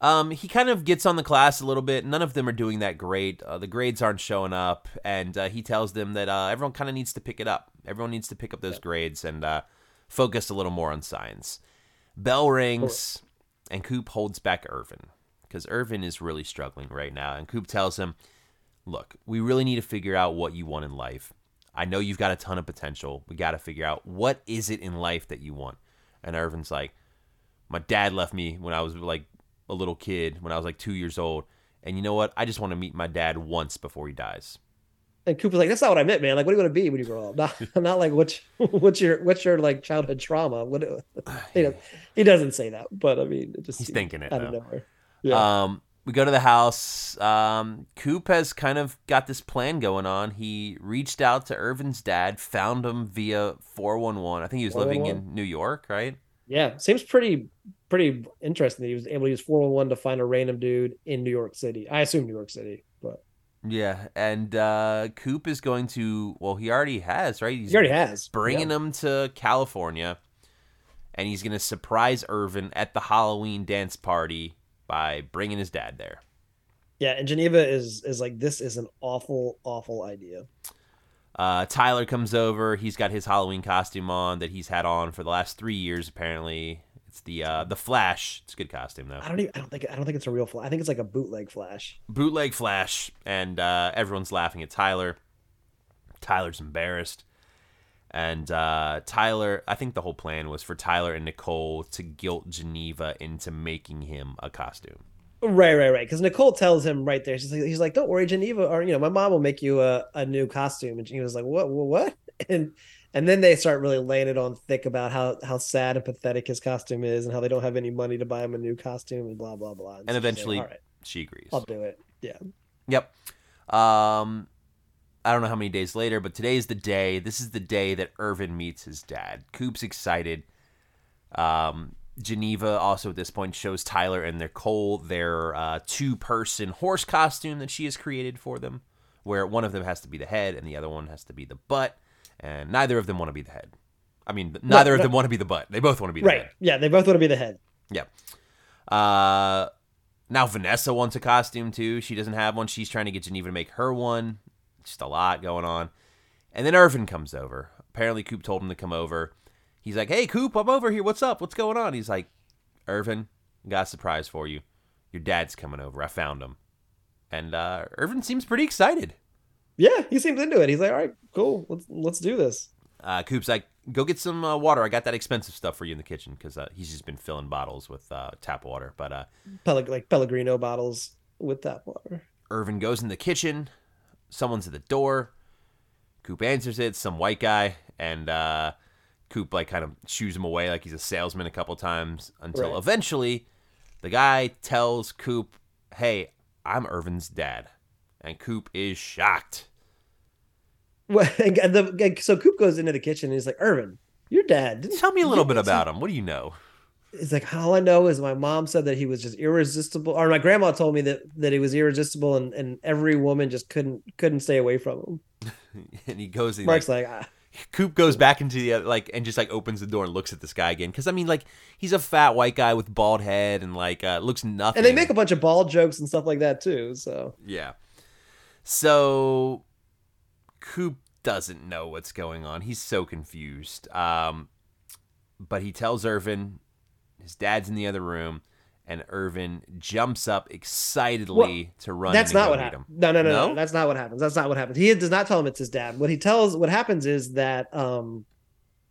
Um, he kind of gets on the class a little bit. None of them are doing that great. Uh, the grades aren't showing up, and uh, he tells them that uh, everyone kind of needs to pick it up. Everyone needs to pick up those grades and uh, focus a little more on science. Bell rings, and Coop holds back Irvin because Irvin is really struggling right now. And Coop tells him, "Look, we really need to figure out what you want in life. I know you've got a ton of potential. We got to figure out what is it in life that you want." And Irvin's like, "My dad left me when I was like a little kid, when I was like two years old. And you know what? I just want to meet my dad once before he dies." And Cooper's like, "That's not what I meant, man. Like, what do you want to be when you grow up? Not, not like what's what's your what's your like childhood trauma? What he, does, he doesn't say that, but I mean, it just He's thinking it, out of nowhere. Yeah. Um, we go to the house. Um, Coop has kind of got this plan going on. He reached out to Irvin's dad, found him via 411. I think he was living in New York, right? Yeah, seems pretty pretty interesting that he was able to use 411 to find a random dude in New York City. I assume New York City, but Yeah, and uh, Coop is going to. Well, he already has, right? He's he already has. bringing yeah. him to California, and he's going to surprise Irvin at the Halloween dance party by bringing his dad there. Yeah, and Geneva is is like this is an awful awful idea. Uh, Tyler comes over. He's got his Halloween costume on that he's had on for the last three years. Apparently, it's the uh, the Flash. It's a good costume though. I don't even I don't think I don't think it's a real flash. I think it's like a bootleg flash. bootleg Flash, and uh, everyone's laughing at Tyler. Tyler's embarrassed, and uh, Tyler. I think the whole plan was for Tyler and Nicole to guilt Geneva into making him a costume. Right, right, right. Because Nicole tells him right there. She's like, he's like, "Don't worry, Geneva, or you know, my mom will make you a, a new costume." And Geneva's like, "What? What? What?" And and then they start really laying it on thick about how how sad and pathetic his costume is, and how they don't have any money to buy him a new costume, and blah blah blah. And so she's like, eventually, right, she agrees. I'll do it. Yeah. Yep. Um, I don't know how many days later, but today is the day. This is the day that Irvin meets his dad. Coop's excited. Um, Geneva also at this point shows Tyler and Nicole their uh, two-person horse costume that she has created for them, where one of them has to be the head and the other one has to be the butt, and neither of them want to be the head. I mean, neither of no. them want to be the butt. They both want to be the Right. head. Yeah. They both want to be the head. Yeah. Uh, now Vanessa wants a costume too. She doesn't have one. She's trying to get Geneva to make her one. Just a lot going on. And then Irvin comes over. Apparently, Coop told him to come over. He's like, "Hey, Coop, I'm over here. What's up? What's going on?" He's like, "Irvin, got a surprise for you. Your dad's coming over. I found him." And uh, Irvin seems pretty excited. Yeah, he seems into it. He's like, all right, cool. Let's let's do this. Uh, Coop's like, "Go get some uh, water. I got that expensive stuff for you in the kitchen because uh, he's just been filling bottles with uh, tap water." But uh, Peleg- like Pellegrino bottles with that water. Irvin goes in the kitchen. Someone's at the door. Coop answers it. Some white guy, and uh, Coop like kind of shoos him away like he's a salesman a couple times until Right. eventually the guy tells Coop, "Hey, I'm Irvin's dad," and Coop is shocked. Well, and the, so Coop goes into the kitchen and he's like, Irvin, your dad. Didn't, Tell me a little bit about him. What do you know? He's like, all I know is my mom said that he was just irresistible, or my grandma told me that that he was irresistible, and, and every woman just couldn't couldn't stay away from him. And he goes. And Mark's like, like, ah, Coop goes back into the other, like and just like opens the door and looks at this guy again because I mean like he's a fat white guy with bald head and like uh, looks nothing. and they make a bunch of ball jokes and stuff like that too. So Yeah. So Coop doesn't know what's going on. He's so confused. Um, but he tells Irvin his dad's in the other room, and Irvin jumps up excitedly to run. that's not what happens. No, no, no, no, No? That's not what happens. That's not what happens. He does not tell him it's his dad. What he tells, what happens is that um,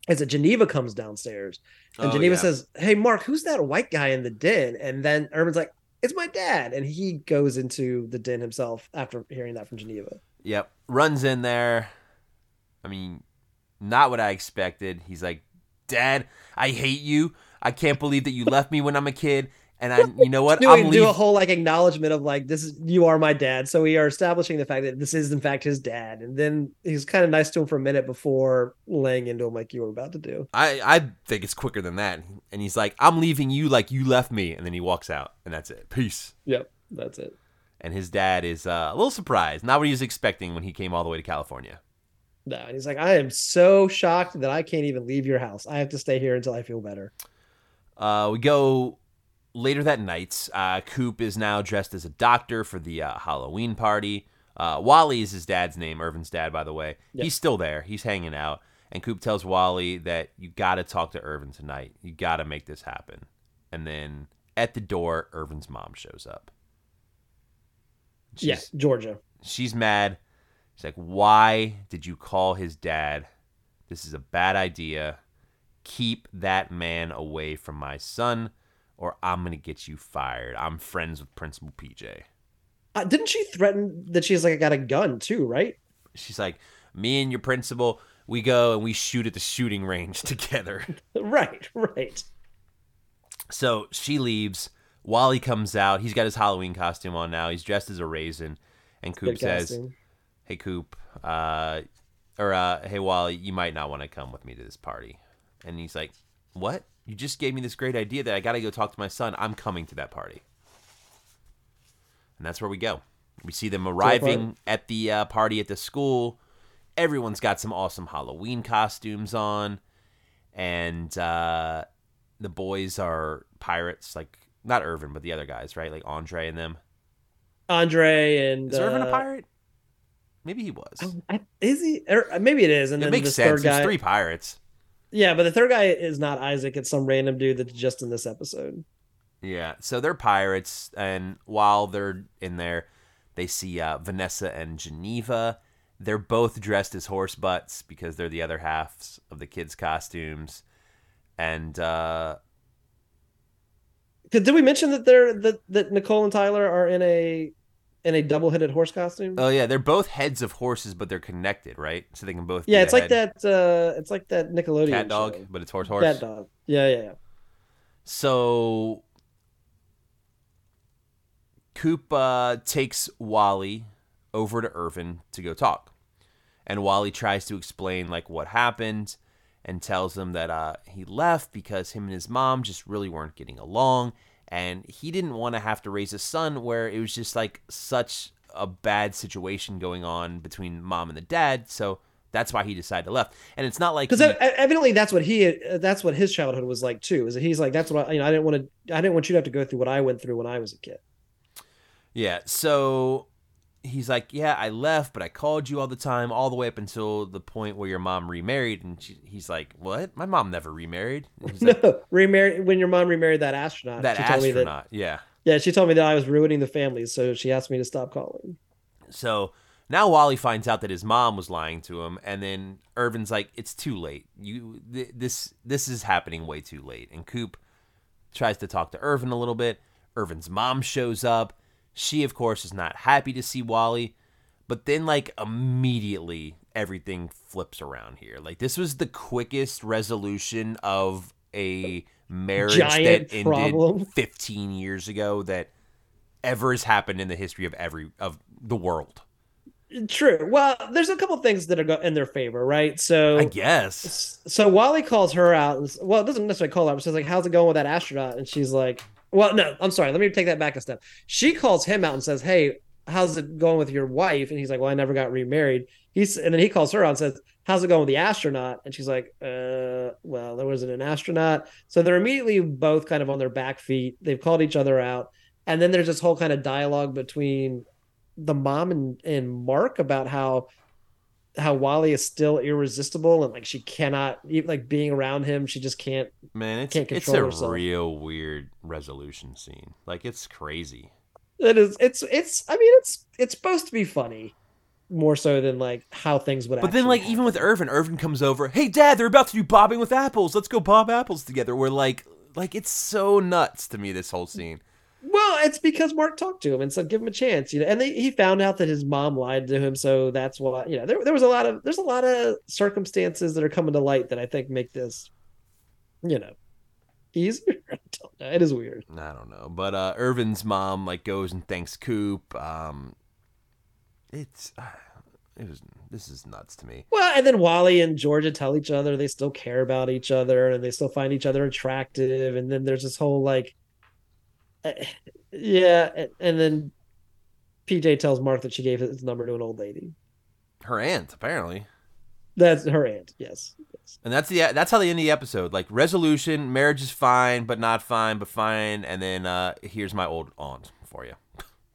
is that Geneva comes downstairs and Oh, Geneva yeah. says, "Hey, Mark, who's that white guy in the den?" And then Irvin's like, "It's my dad," and he goes into the den himself after hearing that from Geneva. Yep. Runs in there. I mean, not what I expected. He's like, Dad, I hate you. I can't believe that you left me when I'm a kid. And I, you know what? Do, I'm do a whole like acknowledgement of like this is you are my dad. So we are establishing the fact that this is in fact his dad, and then he's kind of nice to him for a minute before laying into him like you were about to do. I, I think it's quicker than that. And he's like, I'm leaving you like you left me. And then he walks out, and that's it. Peace. Yep, that's it. And his dad is uh, a little surprised. Not what he was expecting when he came all the way to California. No, and he's like, I am so shocked that I can't even leave your house. I have to stay here until I feel better. Uh, we go later that night. Uh, Coop is now dressed as a doctor for the uh, Halloween party. Uh, Wally is his dad's name, Irvin's dad, by the way. Yep. He's still there. He's hanging out. And Coop tells Wally that you got to talk to Irvin tonight. You got to make this happen. And then at the door, Irvin's mom shows up. yeah, Georgia. she's mad. She's like, "Why did you call his dad? This is a bad idea. Keep that man away from my son, or I'm gonna get you fired. I'm friends with Principal PJ." Uh, didn't she threaten that she's like I got a gun too? Right? She's like, "Me and your principal, we go and we shoot at the shooting range together." right, right. So she leaves. Wally comes out. He's got his Halloween costume on now. He's dressed as a raisin, and Coop Good says, casting. hey Coop, uh, or uh, hey Wally, you might not want to come with me to this party. And he's like, what? You just gave me this great idea that I got to go talk to my son. I'm coming to that party. And that's where we go. We see them arriving at the uh, party at the school. Everyone's got some awesome Halloween costumes on. And uh, the boys are pirates, like not Irvin, but the other guys, right? Like Andre and them. Andre and Is Irvin a uh, pirate? Maybe he was. I- Is he? Or maybe it is. And it then makes this sense. third guy. There's three pirates. Yeah, but the third guy is not Isaac. It's some random dude that's just in this episode. Yeah, so they're pirates, and while they're in there, they see uh, Vanessa and Geneva. They're both dressed as horse butts because they're the other halves of the kids' costumes. And uh, Did we mention that they're that, that Nicole and Tyler are in a in a double headed horse costume? oh yeah, they're both heads of horses, but they're connected, right? So they can both. yeah, it's like head. that. uh It's like that Nickelodeon CatDog, show. but it's horse horse. CatDog. Yeah, yeah, yeah. So Coop uh, takes Wally over to Irvin to go talk. And Wally tries to explain like what happened and tells him that uh, he left because him and his mom just really weren't getting along and he didn't want to have to raise a son where it was just like such a bad situation going on between mom and the dad so that's why he decided to left and it's not like Because evidently that's what he uh, that's what his childhood was like too. Is that he's like that's what I, you know I didn't want to I didn't want you to have to go through what I went through when I was a kid. Yeah, so he's like, "Yeah, I left, but I called you all the time, all the way up until the point where your mom remarried." And she, he's like, "What? My mom never remarried." He's like, No, remarried when your mom remarried that astronaut. that she told me that astronaut, yeah. yeah, she told me that I was ruining the family, so she asked me to stop calling. So now Wally finds out that his mom was lying to him, and then Irvin's like, "It's too late. You th- this this is happening way too late." And Coop tries to talk to Irvin a little bit. Irvin's mom shows up. She, of course, is not happy to see Wally, but then like immediately everything flips around here. Like this was the quickest resolution of a marriage Giant that problem. ended 15 years ago that ever has happened in the history of every of the world. True. Well, there's a couple things that are in their favor, right? So I guess. so Wally calls her out. And, well, it doesn't necessarily call her out. But says like, "How's it going with that astronaut?" And she's like, "Well, no, I'm sorry. Let me take that back a step." She calls him out and says, "Hey, how's it going with your wife?" And he's like, "Well, I never got remarried." He's and then he calls her out and says, "How's it going with the astronaut?" And she's like, "Uh, well, there wasn't an astronaut." So they're immediately both kind of on their back feet. They've called each other out, and then there's this whole kind of dialogue between the mom and and Mark about how how Wally is still irresistible and like she cannot even like being around him she just can't Man, it's Can't it's a herself. real weird resolution scene. Like it's crazy. it is it's it's I mean it's it's supposed to be funny more so than like how things would But then, like, even with. Irvin, Irvin comes over. Hey, Dad, they're about to do bobbing with apples. Let's go bob apples together. We're like, like it's so nuts to me. This whole scene. Well it's because Mark talked to him and said give him a chance you know and they, he found out that his mom lied to him so that's why you know there, there was a lot of there's a lot of circumstances that are coming to light that I think make this you know easier I don't know it is weird I don't know, but uh, Irvin's mom like goes and thanks Coop. Um, it's uh, it was this is nuts to me. Well, and then Wally and Georgia tell each other they still care about each other and they still find each other attractive. And then there's this whole like, yeah. and- then PJ tells Mark that she gave his number to an old lady. Her aunt apparently. That's her aunt. Yes. yes. And that's the that's how they end the episode. Like resolution, marriage is fine, but not fine, but fine. And then uh, here's my old aunt for you.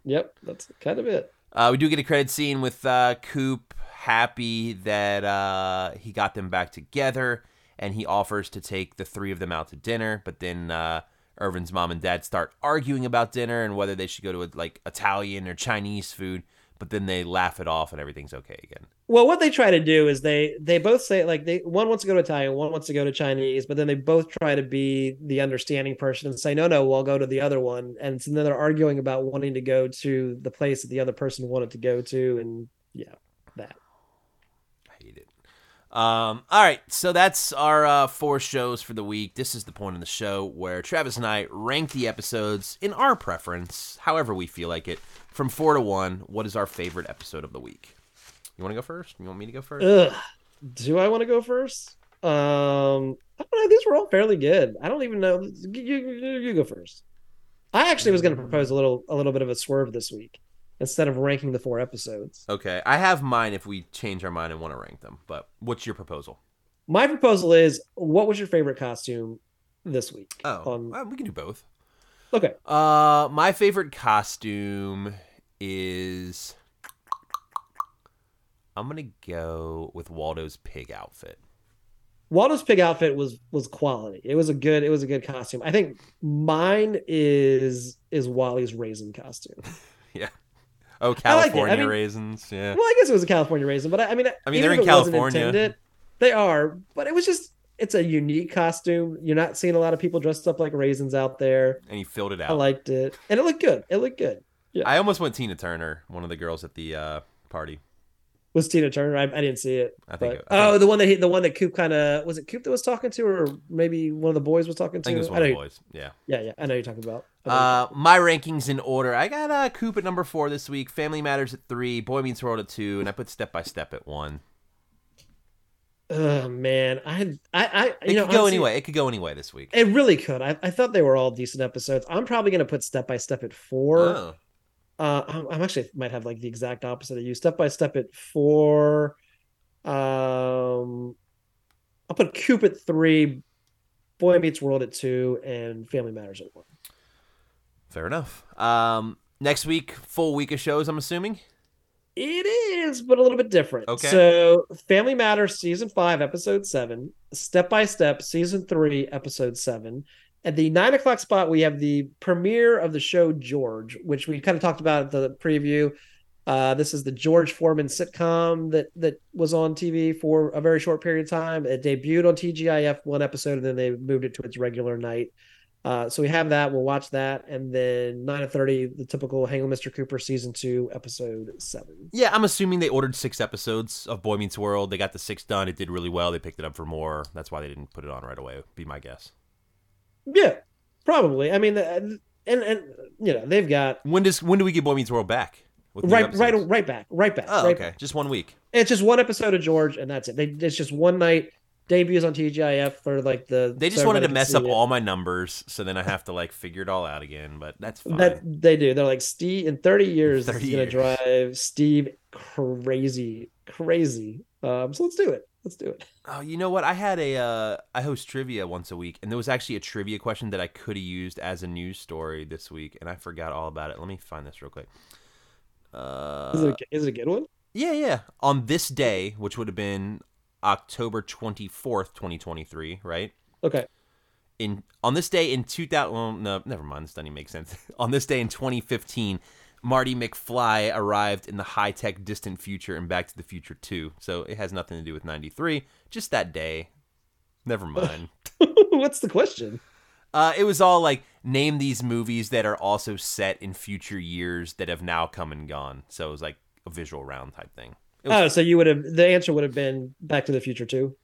Yep. That's kind of it. Uh, we do get a credit scene with uh, Coop happy that uh, he got them back together, and he offers to take the three of them out to dinner. But then uh, Irvin's mom and dad start arguing about dinner and whether they should go to a, like Italian or Chinese food. But then they laugh it off, and everything's okay again. Well, what they try to do is they they both say like they one wants to go to Italian, one wants to go to Chinese, but then they both try to be the understanding person and say no, no, we'll go to the other one, and so then they're arguing about wanting to go to the place that the other person wanted to go to, and yeah, that. I hate it. Um, all right, so that's our uh, four shows for the week. This is the point of the show where Travis and I rank the episodes in our preference, however we feel like it, from four to one. What is our favorite episode of the week? You want to go first? You want me to go first? Ugh. Do I want to go first? Um, I don't know. These these were all fairly good. I don't even know. You, you, you go first. I actually was going to propose a little a little bit of a swerve this week instead of ranking the four episodes. Okay, I have mine if we change our mind and want to rank them. But what's your proposal? My proposal is: What was your favorite costume this week? Oh, On- well, we can do both. okay. Uh, my favorite costume is. I'm gonna go with Waldo's pig outfit. Waldo's pig outfit was was quality. It was a good it was a good costume. I think mine is is Wally's raisin costume. Yeah. Oh, I. I California mean- raisins. Yeah. Well, I guess it was a California raisin, but I, I mean, I mean, they're in California. intended, they are, but it was just it's a unique costume. You're not seeing a lot of people dressed up like raisins out there. And he filled it out. I liked it, and it looked good. It looked good. Yeah. I almost went Tina Turner, one of the girls at the uh, party. Was Tina Turner? I, I didn't see it. I think but- it- I oh, think- the one that he, the one that Coop kind of was it Coop that was talking to, or maybe one of the boys was talking to. I think it was one of the boys. Yeah. Yeah, yeah, I know you're talking about. Uh, my rankings in order. I got uh, Coop at number four this week. Family Matters at three. Boy Meets World at two, and I put Step by Step at one. Oh man, I I I It you know could go honestly, anyway. It could go anyway this week. It really could. I, I thought they were all decent episodes. I'm probably gonna put Step by Step at four. Oh. Uh, I'm, I'm actually might have like the exact opposite of you. Step by Step at four. Um, I'll put Coop at three. Boy Meets World at two, and Family Matters at one. Fair enough. Um, next week, full week of shows. I'm assuming. It is, but a little bit different. Okay. So, Family Matters season five, episode seven. Step by Step season three, episode seven. At the nine o'clock spot, we have the premiere of the show George, which we kind of talked about at the preview. Uh, this is the George Foreman sitcom that that was on TV for a very short period of time. It debuted on TGIF one episode, and then they moved it to its regular night. Uh, so we have that. We'll watch that, and then nine thirty, the typical Hangin' with Mr. Cooper season two, episode seven. Yeah, I'm assuming they ordered six episodes of Boy Meets World. They got the six done. It did really well. They picked it up for more. That's why they didn't put it on right away. Be my guess. Yeah, probably. I mean, uh, and and you know they've got When does when do we get Boy Meets World back? Right, right, right back, right back. Oh, right okay. back. Just one week. It's just one episode of George, and that's it. They, it's just one night debuts on TGIF for like the. They just wanted to mess up it. all my numbers, so then I have to like figure it all out again. But that's fine. That they do. They're like Steve in thirty years. 30 is gonna drive Steve crazy, crazy. Um, so let's do it. Let's do it. Oh, you know what? I had a uh, I host trivia once a week, and there was actually a trivia question that I could have used as a news story this week, and I forgot all about it. Let me find this real quick. Uh, Is it a, is it a good one? yeah, yeah. On this day, which would have been October twenty fourth, twenty twenty three, right? Okay. in on this day in 2000 well, no never mind this doesn't even make sense on this day in 2015 marty mcfly arrived in the high-tech distant future in back to the future 2 so it has nothing to do with 93 just that day never mind What's the question? uh, it was all like name these movies that are also set in future years that have now come and gone so it was like a visual round type thing was- Oh, so you would have the answer would have been Back to the Future too.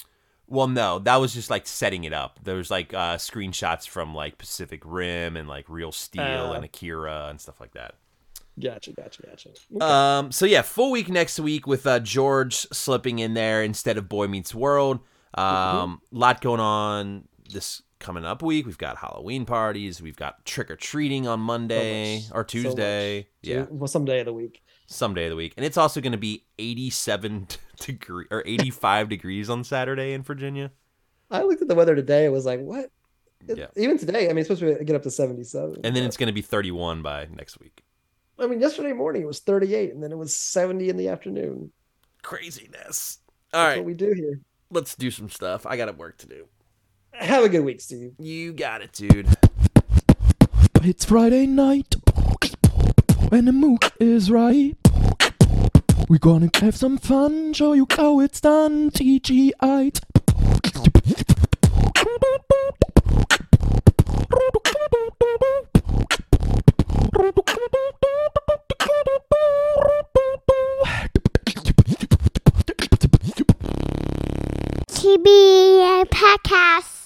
Well, no, that was just like setting it up. There was like uh, screenshots from like Pacific Rim and like Real Steel Uh. and Akira and stuff like that. Gotcha, gotcha, gotcha. Um, so yeah, full week next week with uh, George slipping in there instead of Boy Meets World. Um, lot going on this coming up week. We've got Halloween parties. We've got trick or treating on Monday much. or Tuesday. much. yeah, Well, some day of the week. some day of the week, and it's also going to be eighty-seven degree or eighty-five degrees on Saturday in Virginia. I looked at the weather today. It was like, what? It- Yeah. Even today, I mean, it's supposed to get up to 77. And then it's going to be thirty-one by next week. I mean, yesterday morning it was 38, and then it was 70 in the afternoon. craziness. All That's right, what we do here. let's do some stuff. I got work to do. Have a good week, Steve. You got it, dude. It's Friday night, and the mood is right. We're gonna have some fun, show you how it's done. TGI. TBA podcast.